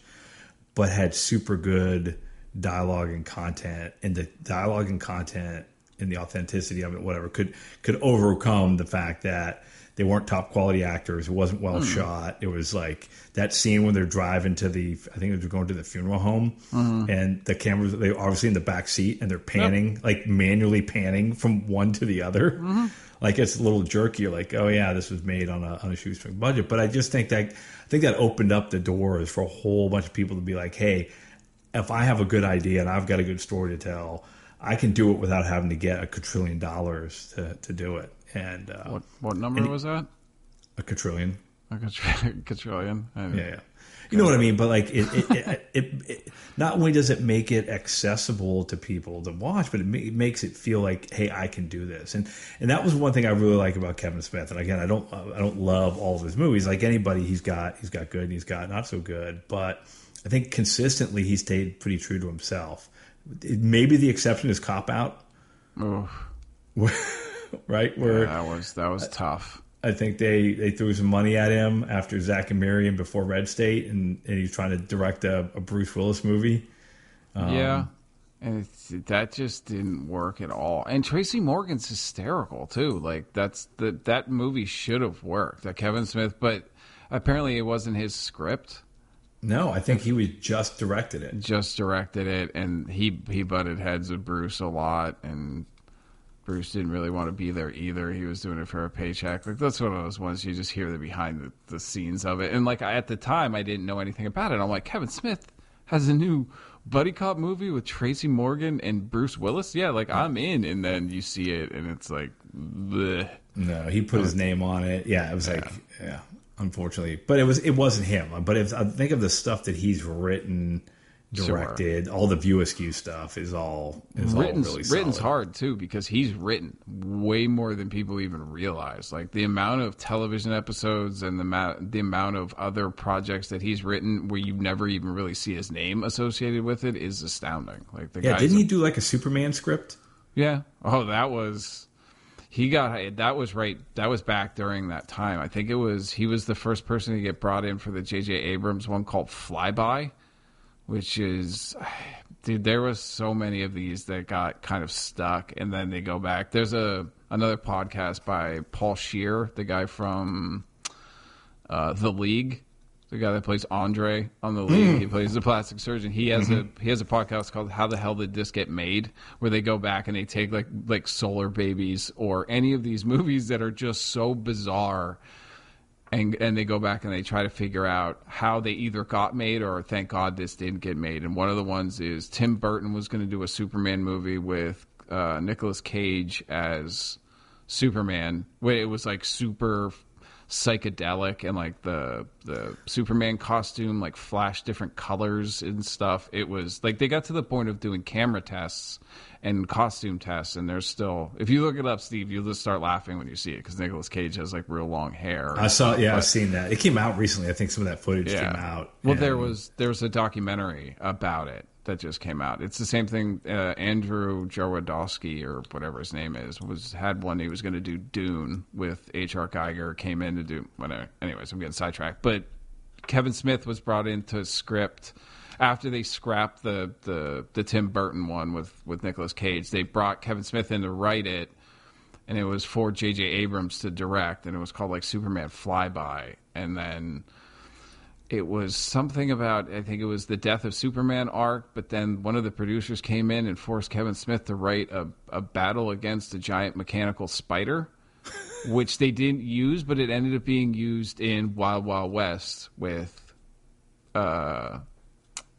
but had super good dialogue and content, and the dialogue and content and the authenticity of it, whatever, could could overcome the fact that they weren't top quality actors. It wasn't well mm. shot. It was like that scene when they're driving to the, I think they're going to the funeral home, mm-hmm. and the cameras they obviously in the back seat and they're panning, yep. like manually panning from one to the other. Mm-hmm like it's a little jerky. You're like, oh yeah, this was made on a on a shoestring budget. But I just think that I think that opened up the doors for a whole bunch of people to be like, hey, if I have a good idea and I've got a good story to tell, I can do it without having to get a quadrillion dollars to, to do it. And uh, what what number was that? A quadrillion. A quadrillion. Yeah, yeah. You know what I mean? But like, it, it, it, it, not only does it make it accessible to people to watch, but it, ma- it, makes it feel like, hey, I can do this. And and that was one thing I really like about Kevin Smith. And again, I don't I don't love all of his movies. Like anybody, he's got he's got good and he's got not so good. But I think consistently he stayed pretty true to himself. Maybe the exception is Cop Out. right where yeah, that was that was tough I think they, they threw some money at him after Zack and Miri and before Red State, and, and he's trying to direct a, a Bruce Willis movie. Um, yeah, and that just didn't work at all. And Tracy Morgan's hysterical too. Like that's the that movie should have worked. That Kevin Smith, but apparently it wasn't his script. No, I think he was just directed it. Just directed it, and he he butted heads with Bruce a lot, and Bruce didn't really want to be there either. He was doing it for a paycheck. Like that's one of those ones you just hear the behind the, the scenes of it. And like I, at the time, I didn't know anything about it. I'm like, Kevin Smith has a new buddy cop movie with Tracy Morgan and Bruce Willis. Yeah, like I'm in. And then you see it, and it's like, bleh. no, he put his name on it. Yeah, it was like, yeah, yeah unfortunately, but it was it wasn't him. But if I think of the stuff that he's written directed. Sure. All the View Askew stuff is all is written's, all really solid. Written's hard too because he's written way more than people even realize. Like the amount of television episodes and the amount the amount of other projects that he's written where you never even really see his name associated with it is astounding. Like the yeah, didn't he do like a Superman script? Yeah. Oh, that was he got that was right that was back during that time. I think it was he was the first person to get brought in for the jj abrams one called flyby which is dude there was so many of these that got kind of stuck and then they go back. There's a another podcast by paul scheer the guy from uh, the league the guy that plays andre on the league mm. he plays the plastic surgeon he has mm-hmm. a he has a podcast called how the hell did this get made where they go back and they take like like solar babies or any of these movies that are just so bizarre and and they go back and they try to figure out how they either got made or thank God this didn't get made. And one of the ones is Tim Burton was going to do a Superman movie with uh, Nicolas Cage as Superman. It was like super psychedelic and like the the Superman costume like flashed different colors and stuff. It was like they got to the point of doing camera tests and costume tests, and there's still. If you look it up, Steve, you'll just start laughing when you see it because Nicolas Cage has like real long hair. I saw, yeah, but, I've seen that. It came out recently. I think some of that footage yeah. came out. Well, and... there was there was a documentary about it that just came out. It's the same thing. Uh, Andrew Jaworski or whatever his name is was had one. He was going to do Dune with H.R. Giger. Came in to do whatever. Anyways, I'm getting sidetracked. But Kevin Smith was brought in to script after they scrapped the the the Tim Burton one with with Nicolas Cage, they brought Kevin Smith in to write it, and it was for J.J. Abrams to direct, and it was called like Superman Flyby, and then it was something about I think it was the death of Superman arc, but then one of the producers came in and forced Kevin Smith to write a, a battle against a giant mechanical spider, which they didn't use, but it ended up being used in Wild Wild West with uh,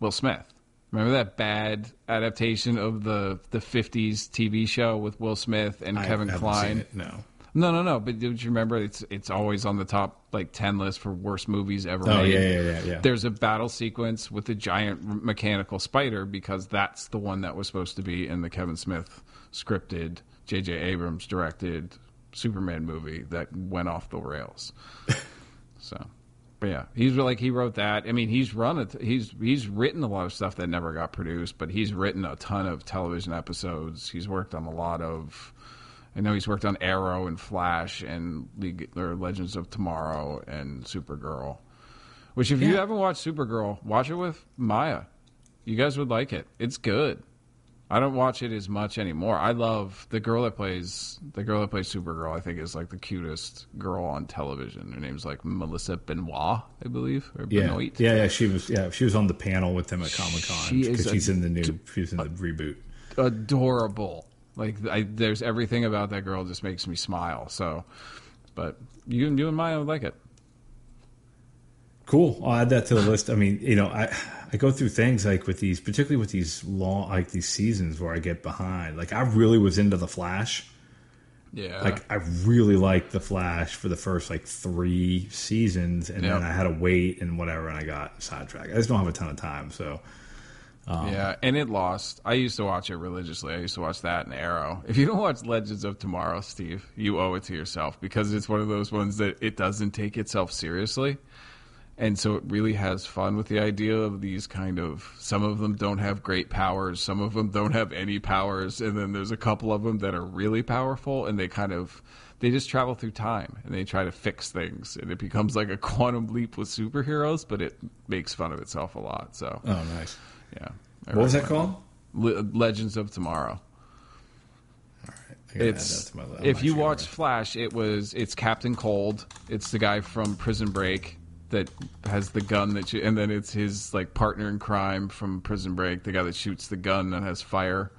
Will Smith. Remember that bad adaptation of the the '50s TV show with Will Smith and I Kevin haven't Kline? seen it, no. No, no, no. But did you remember? It's it's always on the top like ten list for worst movies ever Oh, made. yeah, yeah, yeah, yeah. There's a battle sequence with a giant mechanical spider because that's the one that was supposed to be in the Kevin Smith scripted, J.J. Abrams directed Superman movie that went off the rails. so, but yeah, he's like he wrote that. I mean, he's run it. He's he's written a lot of stuff that never got produced, but he's written a ton of television episodes. He's worked on a lot of. I know he's worked on Arrow and Flash and League or Legends of Tomorrow and Supergirl. Which, if you haven't watched Supergirl, watch it with Maya. You guys would like it. It's good. I don't watch it as much anymore. I love the girl that plays the girl that plays Supergirl. I think is like the cutest girl on television. Her name's like Melissa Benoist, I believe, or Yeah, Benoist. yeah, yeah. She was, yeah, she was on the panel with them at Comic Con because she's in the new, she's in the reboot. adorable. Like I, there's everything about that girl just makes me smile. So, but you and you and Maya would like it. Cool. I'll add that to the list. I mean, you know, I I go through things like with these, particularly with these long, like these seasons where I get behind. Like I really was into the Flash. Yeah, Like I really liked the Flash for the first like three seasons, and Yep. then I had to wait and whatever, and I got sidetracked. I just don't have a ton of time, so Um, yeah, and it lost. I used to watch it religiously. I used to watch that and Arrow. If you don't watch Legends of Tomorrow, Steve, you owe it to yourself because it's one of those ones that it doesn't take itself seriously. And so it really has fun with the idea of these kind of some of them don't have great powers, some of them don't have any powers, and then there's a couple of them that are really powerful and they kind of they just travel through time and they try to fix things and it becomes like a quantum leap with superheroes, but it makes fun of itself a lot. So oh nice. Yeah. I What was that called? Le- Legends of Tomorrow. I It's that my if you watch Flash, it was it's Captain Cold. It's the guy from Prison Break that has the gun that you, and then it's his like partner in crime from Prison Break, the guy that shoots the gun that has fire.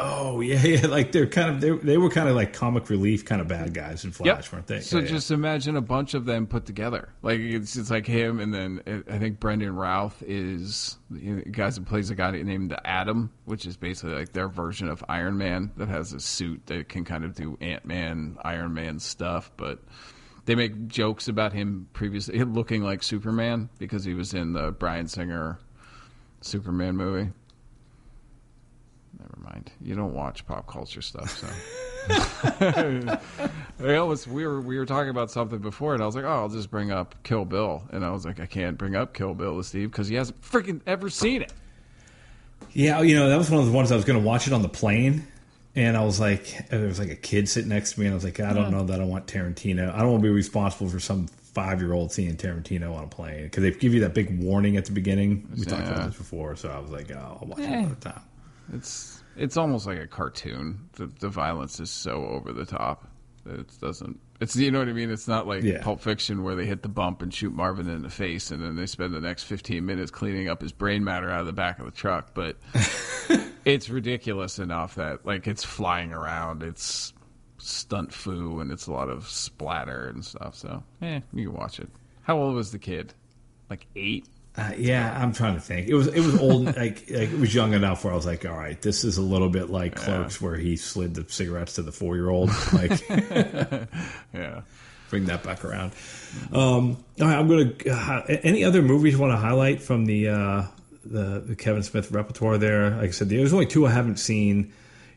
Oh yeah, yeah, like they're kind of they, they were kind of like comic relief kind of bad guys in Flash, Yep. weren't they? So Yeah, yeah. just imagine a bunch of them put together. Like it's it's like him, and then uh, I think Brandon Routh is the guy that plays a guy named Adam, which is basically like their version of Iron Man that has a suit that can kind of do Ant Man, Iron Man stuff, but. They make jokes about him previously looking like Superman because he was in the Bryan Singer Superman movie. Never mind. You don't watch pop culture stuff, so. I almost we were we were talking about something before, and I was like, "Oh, I'll just bring up Kill Bill," and I was like, "I can't bring up Kill Bill to Steve because he hasn't freaking ever seen it." Yeah, you know, that was one of the ones I was going to watch it on the plane. And I was like, there was like a kid sitting next to me, and I was like, I don't know that I want Tarantino. I don't want to be responsible for some five year old seeing Tarantino on a plane because they give you that big warning at the beginning. We talked about this before, so I was like, oh, I'll watch it Eh. another time. It's it's almost like a cartoon. The the violence is so over the top. that It doesn't. It's you know what I mean. It's not like Yeah. Pulp Fiction where they hit the bump and shoot Marvin in the face, and then they spend the next fifteen minutes cleaning up his brain matter out of the back of the truck. But it's ridiculous enough that like it's flying around. It's stunt foo, and it's a lot of splatter and stuff. So eh, you can watch it. How old was the kid? Like eight. Uh, yeah, I'm trying to think. It was it was old, like, like it was young enough where I was like, all right, this is a little bit like Clerks, where he slid the cigarettes to the four year old. Like, Yeah. bring that back around. Um, all right, I'm gonna. Uh, any other movies you want to highlight from the, uh, the the Kevin Smith repertoire? There, like I said, there's only two I haven't seen.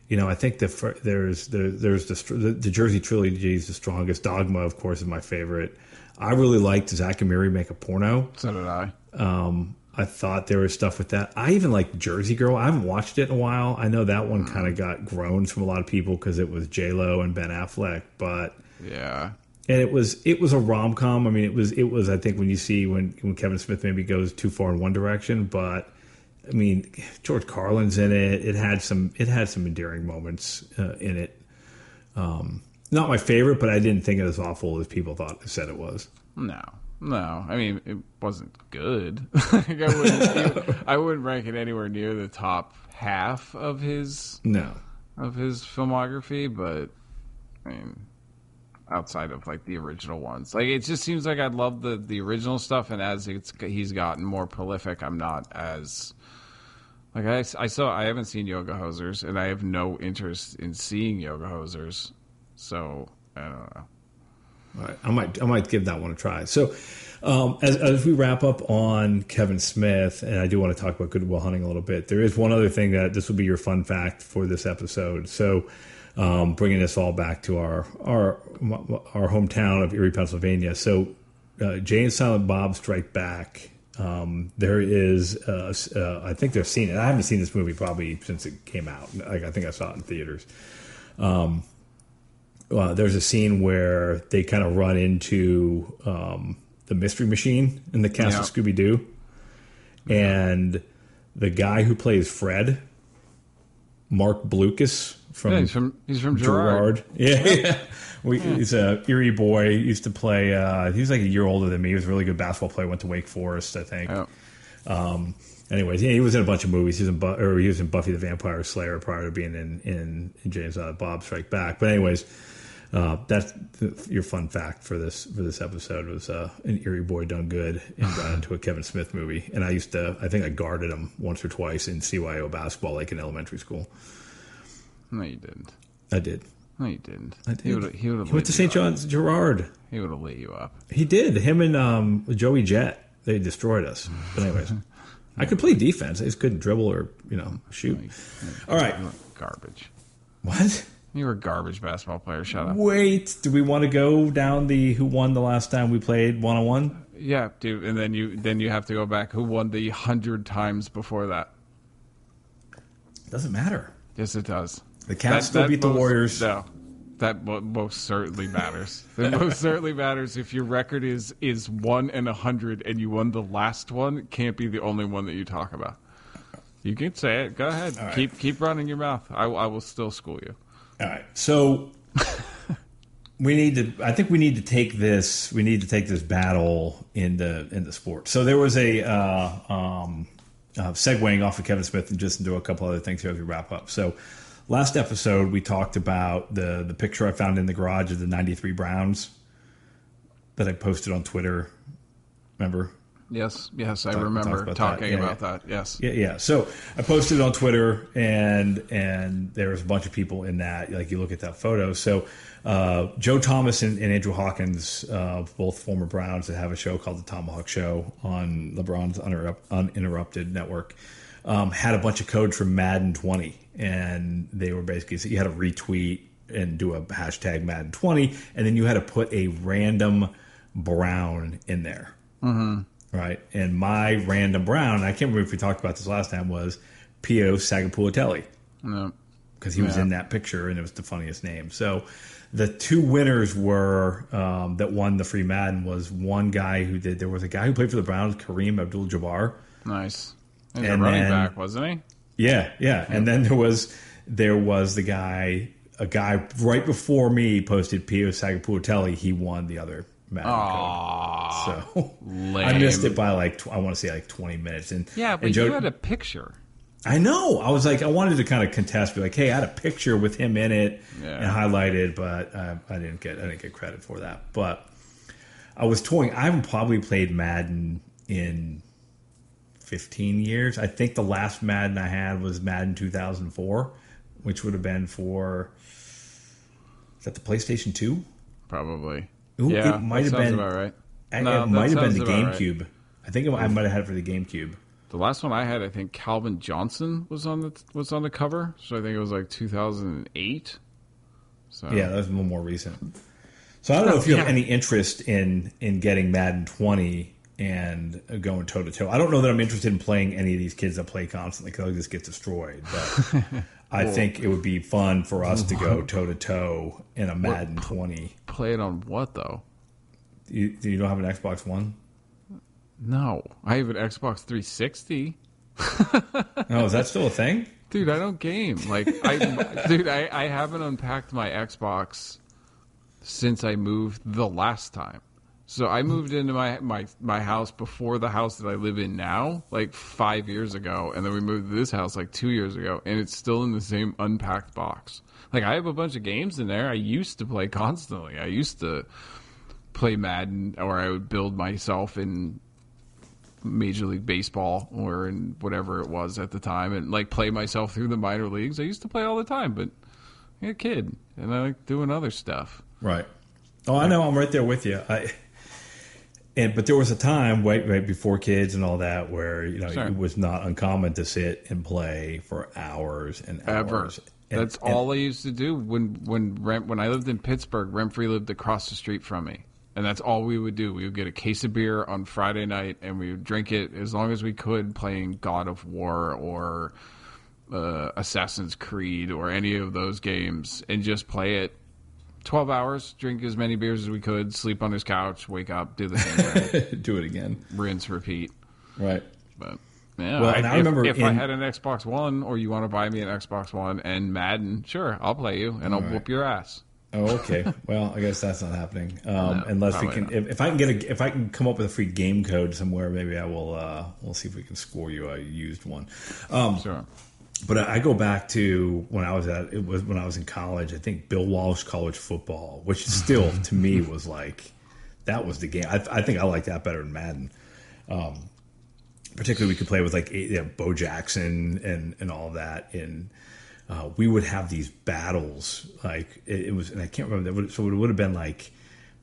You know, I think the fir- there's the there's the, the the Jersey trilogy is the strongest. Dogma, of course, is my favorite. I really liked Zack and Miri make a porno. So did I. Um, I thought there was stuff with that. I even like Jersey Girl. I haven't watched it in a while. I know that one kind of got groans from a lot of people because it was J Lo and Ben Affleck, but Yeah. and it was it was a rom com. I mean, it was it was. I think when you see when when Kevin Smith maybe goes too far in one direction, but I mean, George Carlin's in it. It had some it had some endearing moments uh, in it. Um, not my favorite, but I didn't think it as awful as people thought said it was. No, no. I mean, it wasn't good. like I, wouldn't, I wouldn't rank it anywhere near the top half of his No, of his filmography, but I mean, outside of like the original ones, like it just seems like I love the the original stuff, and as it's he's gotten more prolific, I'm not as like I, I saw I haven't seen Yoga Hosers, and I have no interest in seeing Yoga Hosers, so I don't know. Right, I might I might give that one a try. So, um, as, as we wrap up on Kevin Smith, and I do want to talk about Good Will Hunting a little bit. There is one other thing that this will be your fun fact for this episode. So, um, bringing this all back to our our our hometown of Erie, Pennsylvania. So, uh, Jay and Silent Bob Strike Back. Um, there is, uh, uh, I think they've seen it. I haven't seen this movie probably since it came out. Like I think I saw it in theaters. Um, uh, there's a scene where they kind of run into um, the mystery machine in the cast of Yeah. Scooby Doo, and the guy who plays Fred, Marc Blucas from Yeah, he's from he's from Girard. Girard. Yeah, yeah. We, He's a Erie boy. He used to play. Uh, he was like a year older than me. He was a really good basketball player. Went to Wake Forest, I think. Yeah. Anyways, yeah, he was in a bunch of movies. He was in, Bu- or he was in Buffy the Vampire Slayer prior to being in in, in James uh, Bob Strike Back. But anyways, uh, that's th- your fun fact for this for this episode was uh, an Erie boy done good and got into a Kevin Smith movie. And I used to, I think I guarded him once or twice in CYO basketball, like in elementary school. No, you didn't. I did. No, you didn't. I did. He would he He went to St. John's Gerard. He would have lit you up. He did. Him and um, Joey Jett. They destroyed us. But anyways, I could play defense. I just couldn't dribble or you know shoot. All right. Garbage. What? You were a garbage basketball player. Shut up. Wait, do we want to go down the who won the last time we played one on one? Yeah, dude. And then you then you have to go back. Who won the hundred times before that? Doesn't matter. Yes, it does. The Cavs still beat the most- Warriors. No, that mo- most certainly matters. That most certainly matters. If your record is is one and a hundred, and you won the last one, it can't be the only one that you talk about. You can say it. Go ahead. right. Keep keep running your mouth. I, I will still school you. All right. So we need to. I think we need to take this. We need to take this battle in the in the sport. So there was a uh, um, uh, segueing off of Kevin Smith and just into a couple other things here as we wrap up. So last episode we talked about the the picture I found in the garage of the '93 Browns that I posted on Twitter. Remember? Yes, yes, I Talk- remember about that. talking Yeah, about yeah. that. Yes. Yeah, yeah. So I posted it on Twitter, and and there was a bunch of people in that. Like you look at that photo. So uh, Joe Thomas and, and Andrew Hawkins, uh, both former Browns, that have a show called the Tomahawk Show on LeBron's Uninterrupt- Uninterrupted network, um, had a bunch of codes from Madden 20, and they were basically so you had to retweet and do a hashtag Madden 20, and then you had to put a random Brown in there right? And my random brown, I can't remember if we talked about this last time, was Pio Sagapolutele No. because he was in that picture and it was the funniest name. So the two winners were um, that won the free Madden was one guy who did. There was a guy who played for the Browns, Kareem Abdul-Jabbar. Nice. He's a And running then- back, wasn't he? Yeah, yeah. And then there was there was the guy, a guy right before me posted Pio Sagapolutele. He won the other Madden Aw, code. So lame. I missed it by like tw- I want to say like twenty minutes. And Yeah, but and Joe, you had a picture. I know. I was like, I wanted to kind of contest, be like, hey, I had a picture with him in it Yeah. and highlighted, but uh, I didn't get I didn't get credit for that. But I was toying. I haven't probably played Madden in fifteen years. I think the last Madden I had was Madden two thousand four, which would have been for is that the PlayStation two? Probably. Ooh, yeah, it might have been- about right. I- No, it might have been the about right. GameCube. I think it, I might have had it for the GameCube. The last one I had, I think Calvin Johnson was on the was on the cover, so I think it was like 2008. So Yeah, that was a little more recent. So I don't know if you have any interest in in getting Madden 20 and going toe to toe. I don't know that I'm interested in playing any of these kids that play constantly because I just get destroyed. But I think it would be fun for us to go toe to toe in a Madden 20. play it on what though? You, you don't have an Xbox One? No, I have an Xbox 360. oh, is that still a thing? Dude, I don't game. Like, I, dude, I, I haven't unpacked my Xbox since I moved the last time. So I moved into my, my my house before the house that I live in now, like five years ago, and then we moved to this house like two years ago, and it's still in the same unpacked box. Like I have a bunch of games in there I used to play constantly. I used to play Madden, or I would build myself in Major League Baseball or in whatever it was at the time, and like play myself through the minor leagues. I used to play all the time, but I'm a kid, and I like doing other stuff. Right. Oh, I know. I'm right there with you. I and but there was a time right right before kids and all that where you know sure. it was not uncommon to sit and play for hours and hours. Ever. And, That's and, all I used to do when when when I lived in Pittsburgh. Remfry lived across the street from me, and that's all we would do. We would get a case of beer on Friday night, and we would drink it as long as we could, playing God of War or uh, Assassin's Creed or any of those games, and just play it 12 hours, drink as many beers as we could, sleep on his couch, wake up, do the same thing. do it again. Rinse, repeat. Right. But yeah, well, I, and I if, remember if in, I had an Xbox One or you want to buy me an Xbox One and Madden, sure, I'll play you and I'll right. whoop your ass. Oh, okay. well, I guess that's not happening. Um, no, unless we can, if, if, I can get a, if I can come up with a free game code somewhere, maybe I will. Uh, we'll see if we can score you a used one. Um, sure but I go back to when I was at it was when I was in college. I think Bill Walsh College Football, which still to me was like that was the game. I, I think I like that better than Madden. Um, particularly, we could play with like you know, Bo Jackson and and all that. And uh, we would have these battles. Like it, it was, and I can't remember. That so it would have been like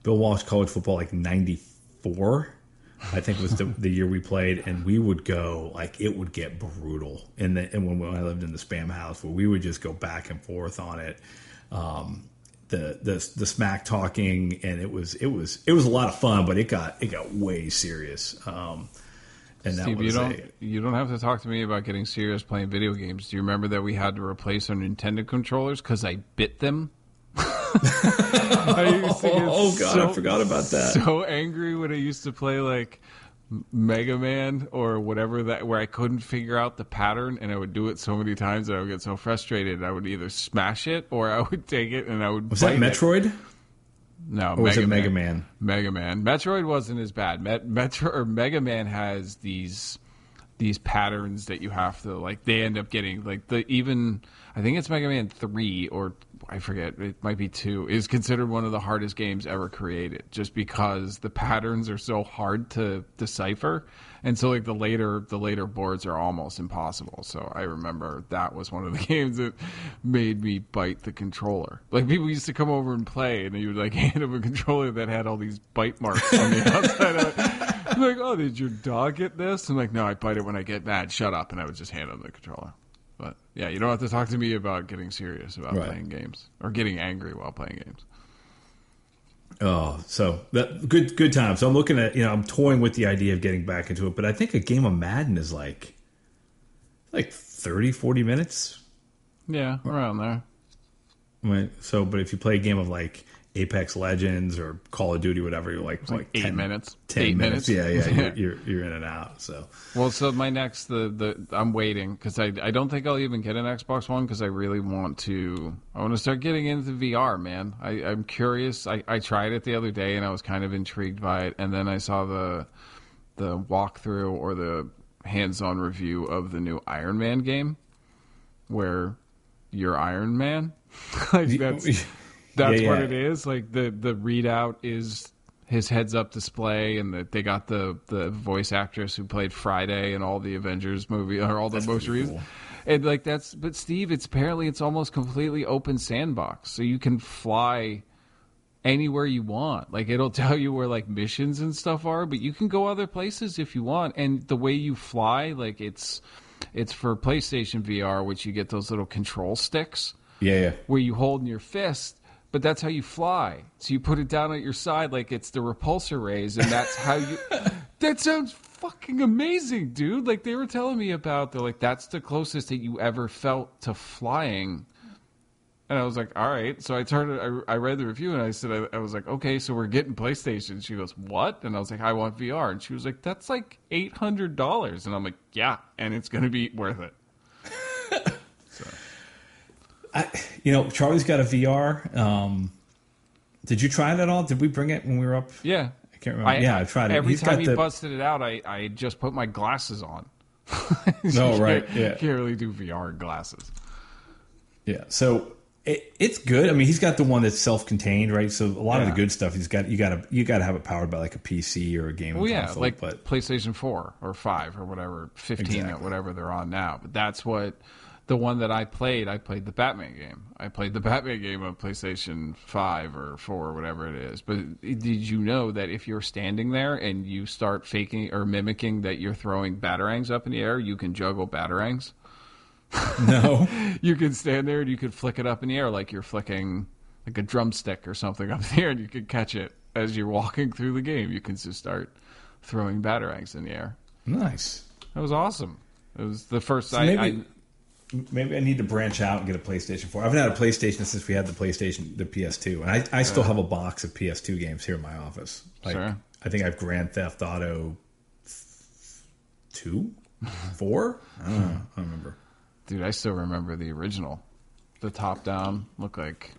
Bill Walsh College Football, like ninety four I think it was the, the, year we played, and we would go like it would get brutal. And and when, when I lived in the spam house, where we would just go back and forth on it, um, the the the smack talking, and it was it was it was a lot of fun, but it got it got way serious. Um, and Steve, you don't a, you don't have to talk to me about getting serious playing video games. Do you remember that we had to replace our Nintendo controllers because I bit them? I used to get oh god, so, I forgot about that. So angry when I used to play like Mega Man or whatever that where I couldn't figure out the pattern and I would do it so many times that I would get so frustrated I would either smash it or I would take it and I would Was that Metroid? It. No, Mega was it Mega Man. Man? Mega Man. Metroid wasn't as bad. Met, Metro or Mega Man has these these patterns that you have to like they end up getting like the even I think it's Mega Man 3 or I forget, it might be two, is considered one of the hardest games ever created just because the patterns are so hard to decipher. And so like the later the later boards are almost impossible. So I remember that was one of the games that made me bite the controller. Like people used to come over and play and you would like hand them a controller that had all these bite marks on the outside of it. Like, oh, did your dog get this? I'm like, no, I bite it when I get mad. Shut up. And I would just hand them the controller. But yeah, you don't have to talk to me about getting serious about right. playing games or getting angry while playing games. Oh, so that good good time. So I'm looking at you know I'm toying with the idea of getting back into it, but I think a game of Madden is like like 30, 40 minutes. Yeah, around there. Right. So, but if you play a game of like Apex Legends or Call of Duty, whatever. You're like, like, like eight 10, minutes, ten eight minutes. minutes. Yeah, yeah. You're, you're, you're in and out. So well, so my next the the I'm waiting because I I don't think I'll even get an Xbox One because I really want to I want to start getting into VR, man. I I'm curious. I I tried it the other day and I was kind of intrigued by it, and then I saw the the walkthrough or the hands-on review of the new Iron Man game, where you're Iron Man. like that's that's yeah, yeah. what it is. Like the the readout is his heads up display, and that they got the the voice actress who played Friday in all the Avengers movie or all the that's most recent. Cool. And like that's, but Steve, it's apparently it's almost completely open sandbox, so you can fly anywhere you want. Like it'll tell you where like missions and stuff are, but you can go other places if you want. And the way you fly, like it's it's for PlayStation VR, which you get those little control sticks. Yeah, yeah. Where you hold in your fist but that's how you fly. So you put it down at your side like it's the repulsor rays, and that's how you. that sounds fucking amazing, dude. Like they were telling me about, they're like, that's the closest that you ever felt to flying And I was like, all right. So I turned it, I, I read the review and I said, I, I was like, okay, so we're getting PlayStation. She goes, what? And I was like, I want VR. And she was like, that's like $800. And I'm like, yeah. And it's going to be worth it. I, you know, Charlie's got a VR. Um, did you try it at all? Did we bring it when we were up? Yeah. I can't remember. yeah, I tried it. Every He's time got he the- busted it out, I, I just put my glasses on. No, right, can't- yeah. Can't really do VR glasses. Yeah. So it, it's good. I mean, he's got the one that's self-contained, right? So a lot of the good stuff he's got. You got to you got to have it powered by like a PC or a game Well, yeah, like but PlayStation 4 or 5 or whatever, 15 or whatever they're on now. But that's what the one that I played, I played the Batman game. I played the Batman game on PlayStation 5 or 4 or whatever it is. But did you know that if you're standing there and you start faking or mimicking that you're throwing batarangs up in the air, you can juggle batarangs? no, You can stand there and you could flick it up in the air like you're flicking like a drumstick or something up in the air and you can catch it as you're walking through the game. You can just start throwing batarangs in the air. nice. That was awesome. It was the first. So I, maybe maybe I need to branch out and get a PlayStation 4. I haven't had a PlayStation since we had the PlayStation, the PS2, and I, I still have a box of PS2 games here in my office. Like, Sure. I think I have Grand Theft Auto two, four. I don't know. Hmm. I don't remember. Dude, I still remember the original. The top down looked like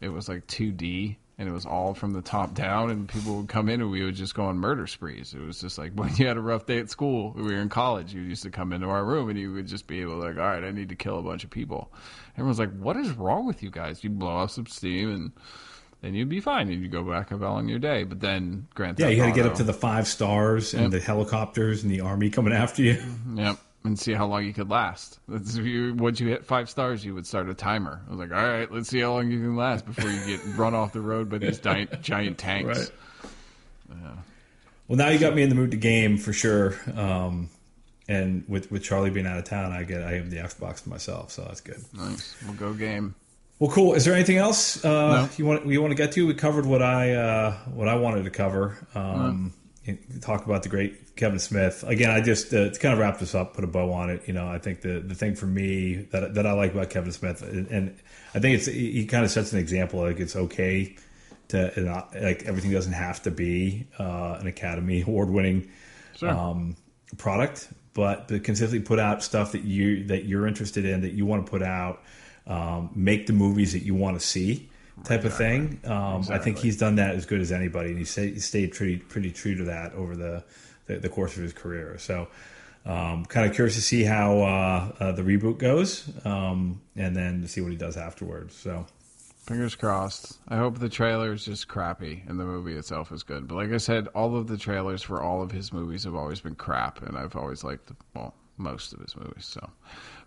it was like 2D, and it was all from the top down. And people would come in, and we would just go on murder sprees. It was just like when you had a rough day at school, we were in college. You used to come into our room, and you would just be able to like, all right, I need to kill a bunch of people. Everyone's like, what is wrong with you guys? You blow off some steam, and then you'd be fine, and you'd go back about on your day. But then grant Yeah, you had to get up to the five stars and Yep. the helicopters and the army coming after you. Mm-hmm. Yep. And see how long you could last. That's if you, once you hit five stars, you would start a timer. I was like, all right, let's see how long you can last before you get run off the road by these giant, giant tanks. Right. Well, now you got me in the mood to game for sure. Um, and with with Charlie being out of town, I get I have the Xbox to myself, so that's good. Nice. We'll go game. Well, cool. Is there anything else uh, No. you want you want to get to? We covered what I uh, what I wanted to cover. Um, Talk about the great Kevin Smith again. I just uh, to kind of wrap this up, put a bow on it. You know, I think the the thing for me that that I like about Kevin Smith, and, and I think it's he he kind of sets an example. Like it's okay to not, like everything doesn't have to be uh, an Academy Award winning Sure. um, product, but to consistently put out stuff that you that you're interested in, that you want to put out, um, make the movies that you want to see, type of thing. Um, I think he's done that as good as anybody, and he, stayed, he stayed pretty pretty true to that over the the, the course of his career. So. Um, kind of curious to see how uh, uh, the reboot goes, um, and then to see what he does afterwards. So, Fingers crossed. I hope the trailer is just crappy and the movie itself is good. But like I said, all of the trailers for all of his movies have always been crap, and I've always liked, well, most of his movies. So,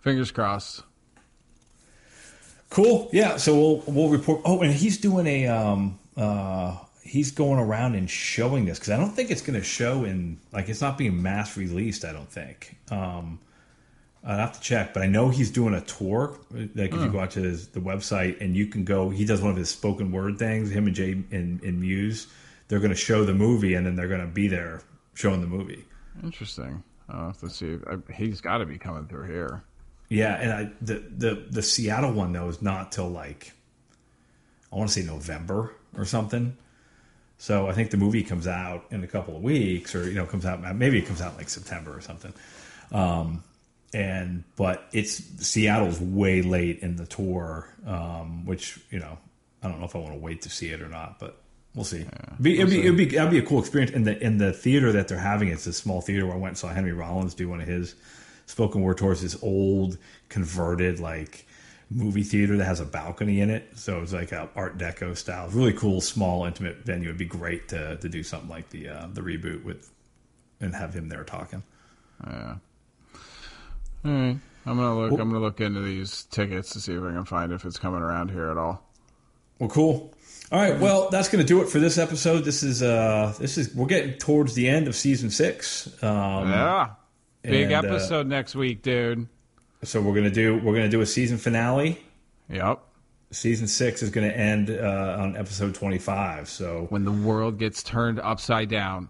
fingers crossed. Cool. Yeah. So we'll we'll report. Oh, and he's doing a um uh he's going around and showing this because I don't think it's going to show in like it's not being mass released. I don't think. Um, I'd have to check, but I know he's doing a tour. Like if you go out to his, the website and you can go, he does one of his spoken word things. Him and Jay and, and Mewes, they're going to show the movie and then they're going to be there showing the movie. Interesting. I'll have to see. I, he's got to be coming through here. Yeah, and I the the the Seattle one though is not till like I want to say November or something. So I think the movie comes out in a couple of weeks, or you know, comes out maybe it comes out like September or something. Um, and but it's Seattle's way late in the tour, um, which you know I don't know if I want to wait to see it or not, but we'll see. be, it'd, be, it'd be that'd be a cool experience in the in the theater that they're having. It's a small theater where I went and saw Henry Rollins do one of his spoken word tours. This old converted like movie theater that has a balcony in it, so it's like a Art Deco style. Really cool, small, intimate venue. It'd be great to to do something like the uh, the reboot with and have him there talking. Yeah. All right. I'm gonna look. I'm gonna look into these tickets to see if I can find if it's coming around here at all. Well, cool. All right. Well, that's going to do it for this episode. This is uh, this is we're getting towards the end of season six. Um, yeah. Big and, uh, episode next week, dude. So we're gonna do we're gonna do a season finale. Yep. Season six is going to end uh, on episode twenty five. So, When the world gets turned upside down.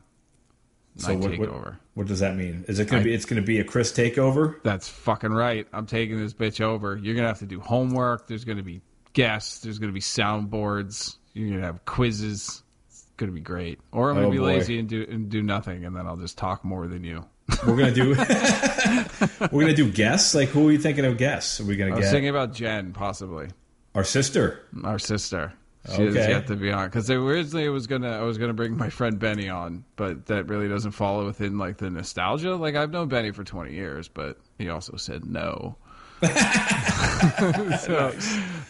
so what, what, what does that mean? Is it going to be? It's going to be a Chris takeover. That's fucking right. I'm taking this bitch over. You're gonna have to do homework. There's gonna be guests. There's going to be soundboards. You're going to have quizzes. It's going to be great. Or I'm going Oh, to be boy. lazy and do and do nothing, and then I'll just talk more than you. We're gonna do. we're gonna do guests. Like, who are you thinking of guests? Are we gonna I was get thinking about Jen, possibly our sister? our sister. She has Okay. yet to be on because originally it was gonna I was gonna bring my friend Benny on, but that really doesn't follow within like the nostalgia. Like I've known Benny for 20 years, but he also said no. so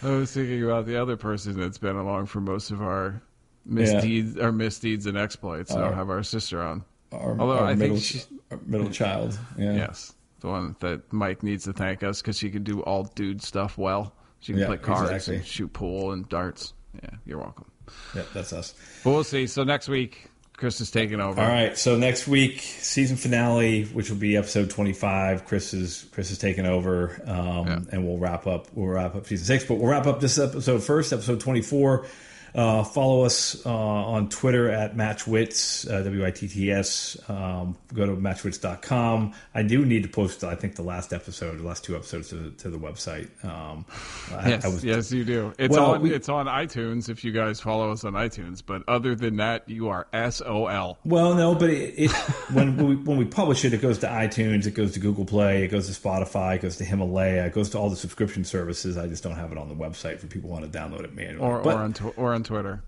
I was thinking about the other person that's been along for most of our misdeeds, our misdeeds and exploits. So I'll have our sister on. Our, Although our I think she- middle child. Yeah. Yes, the one that Mike needs to thank us because she can do all dude stuff well. She can Yeah, play cards exactly. and shoot pool and darts. Yeah, you're welcome. Yeah, that's us. But we'll see. So next week, Chris is taking over. All right. So next week, season finale, which will be episode twenty-five. Chris is Chris is taking over, um, Yeah. and we'll wrap up. We'll wrap up season six, but we'll wrap up this episode first, episode twenty-four. Uh, follow us uh, on Twitter at MatchWits, uh, W I T T S. Um, go to matchwits.com. I do need to post, I think, the last episode, the last two episodes to, to the website. Um, Yes, I was- yes, you do. It's Well, on. we- it's on iTunes if you guys follow us on iTunes. But other than that, you are SOL. Well, no, but it, it when we when we publish it, it goes to iTunes, it goes to Google Play, it goes to Spotify, it goes to Himalaya, it goes to all the subscription services. I just don't have it on the website for people who want to download it manually. Or But- or on or on Twitter.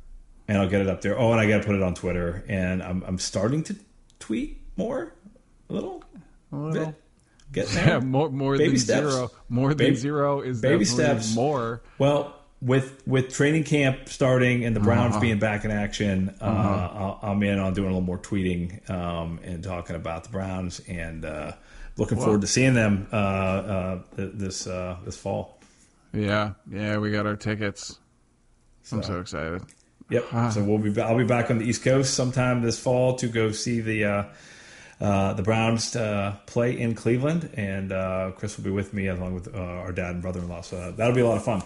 and I'll get it up there. Oh, and I got to put it on Twitter, and I'm I'm starting to tweet more, a little, A little. bit, getting there. Yeah, more more Baby than steps. zero. More than Baby- zero is baby steps. more. Well, with with training camp starting and the Browns Uh-huh. being back in action, uh, I'll- I'm in on doing a little more tweeting um, and talking about the Browns and uh, looking forward to seeing them uh, uh, this uh, this fall. Yeah, yeah, we got our tickets. I'm so excited. Yep. So we'll be I'll be back on the East Coast sometime this fall to go see the. Uh, uh, the Browns uh, play in Cleveland, and uh, Chris will be with me along with uh, our dad and brother-in-law. So that'll be a lot of fun.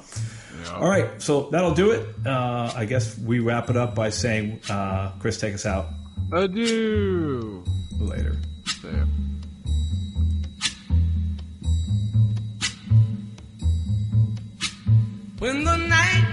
Yeah. All right, so that'll do it. Uh, I guess we wrap it up by saying, uh, Chris, take us out Adieu. later. See ya. When the night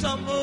tumble.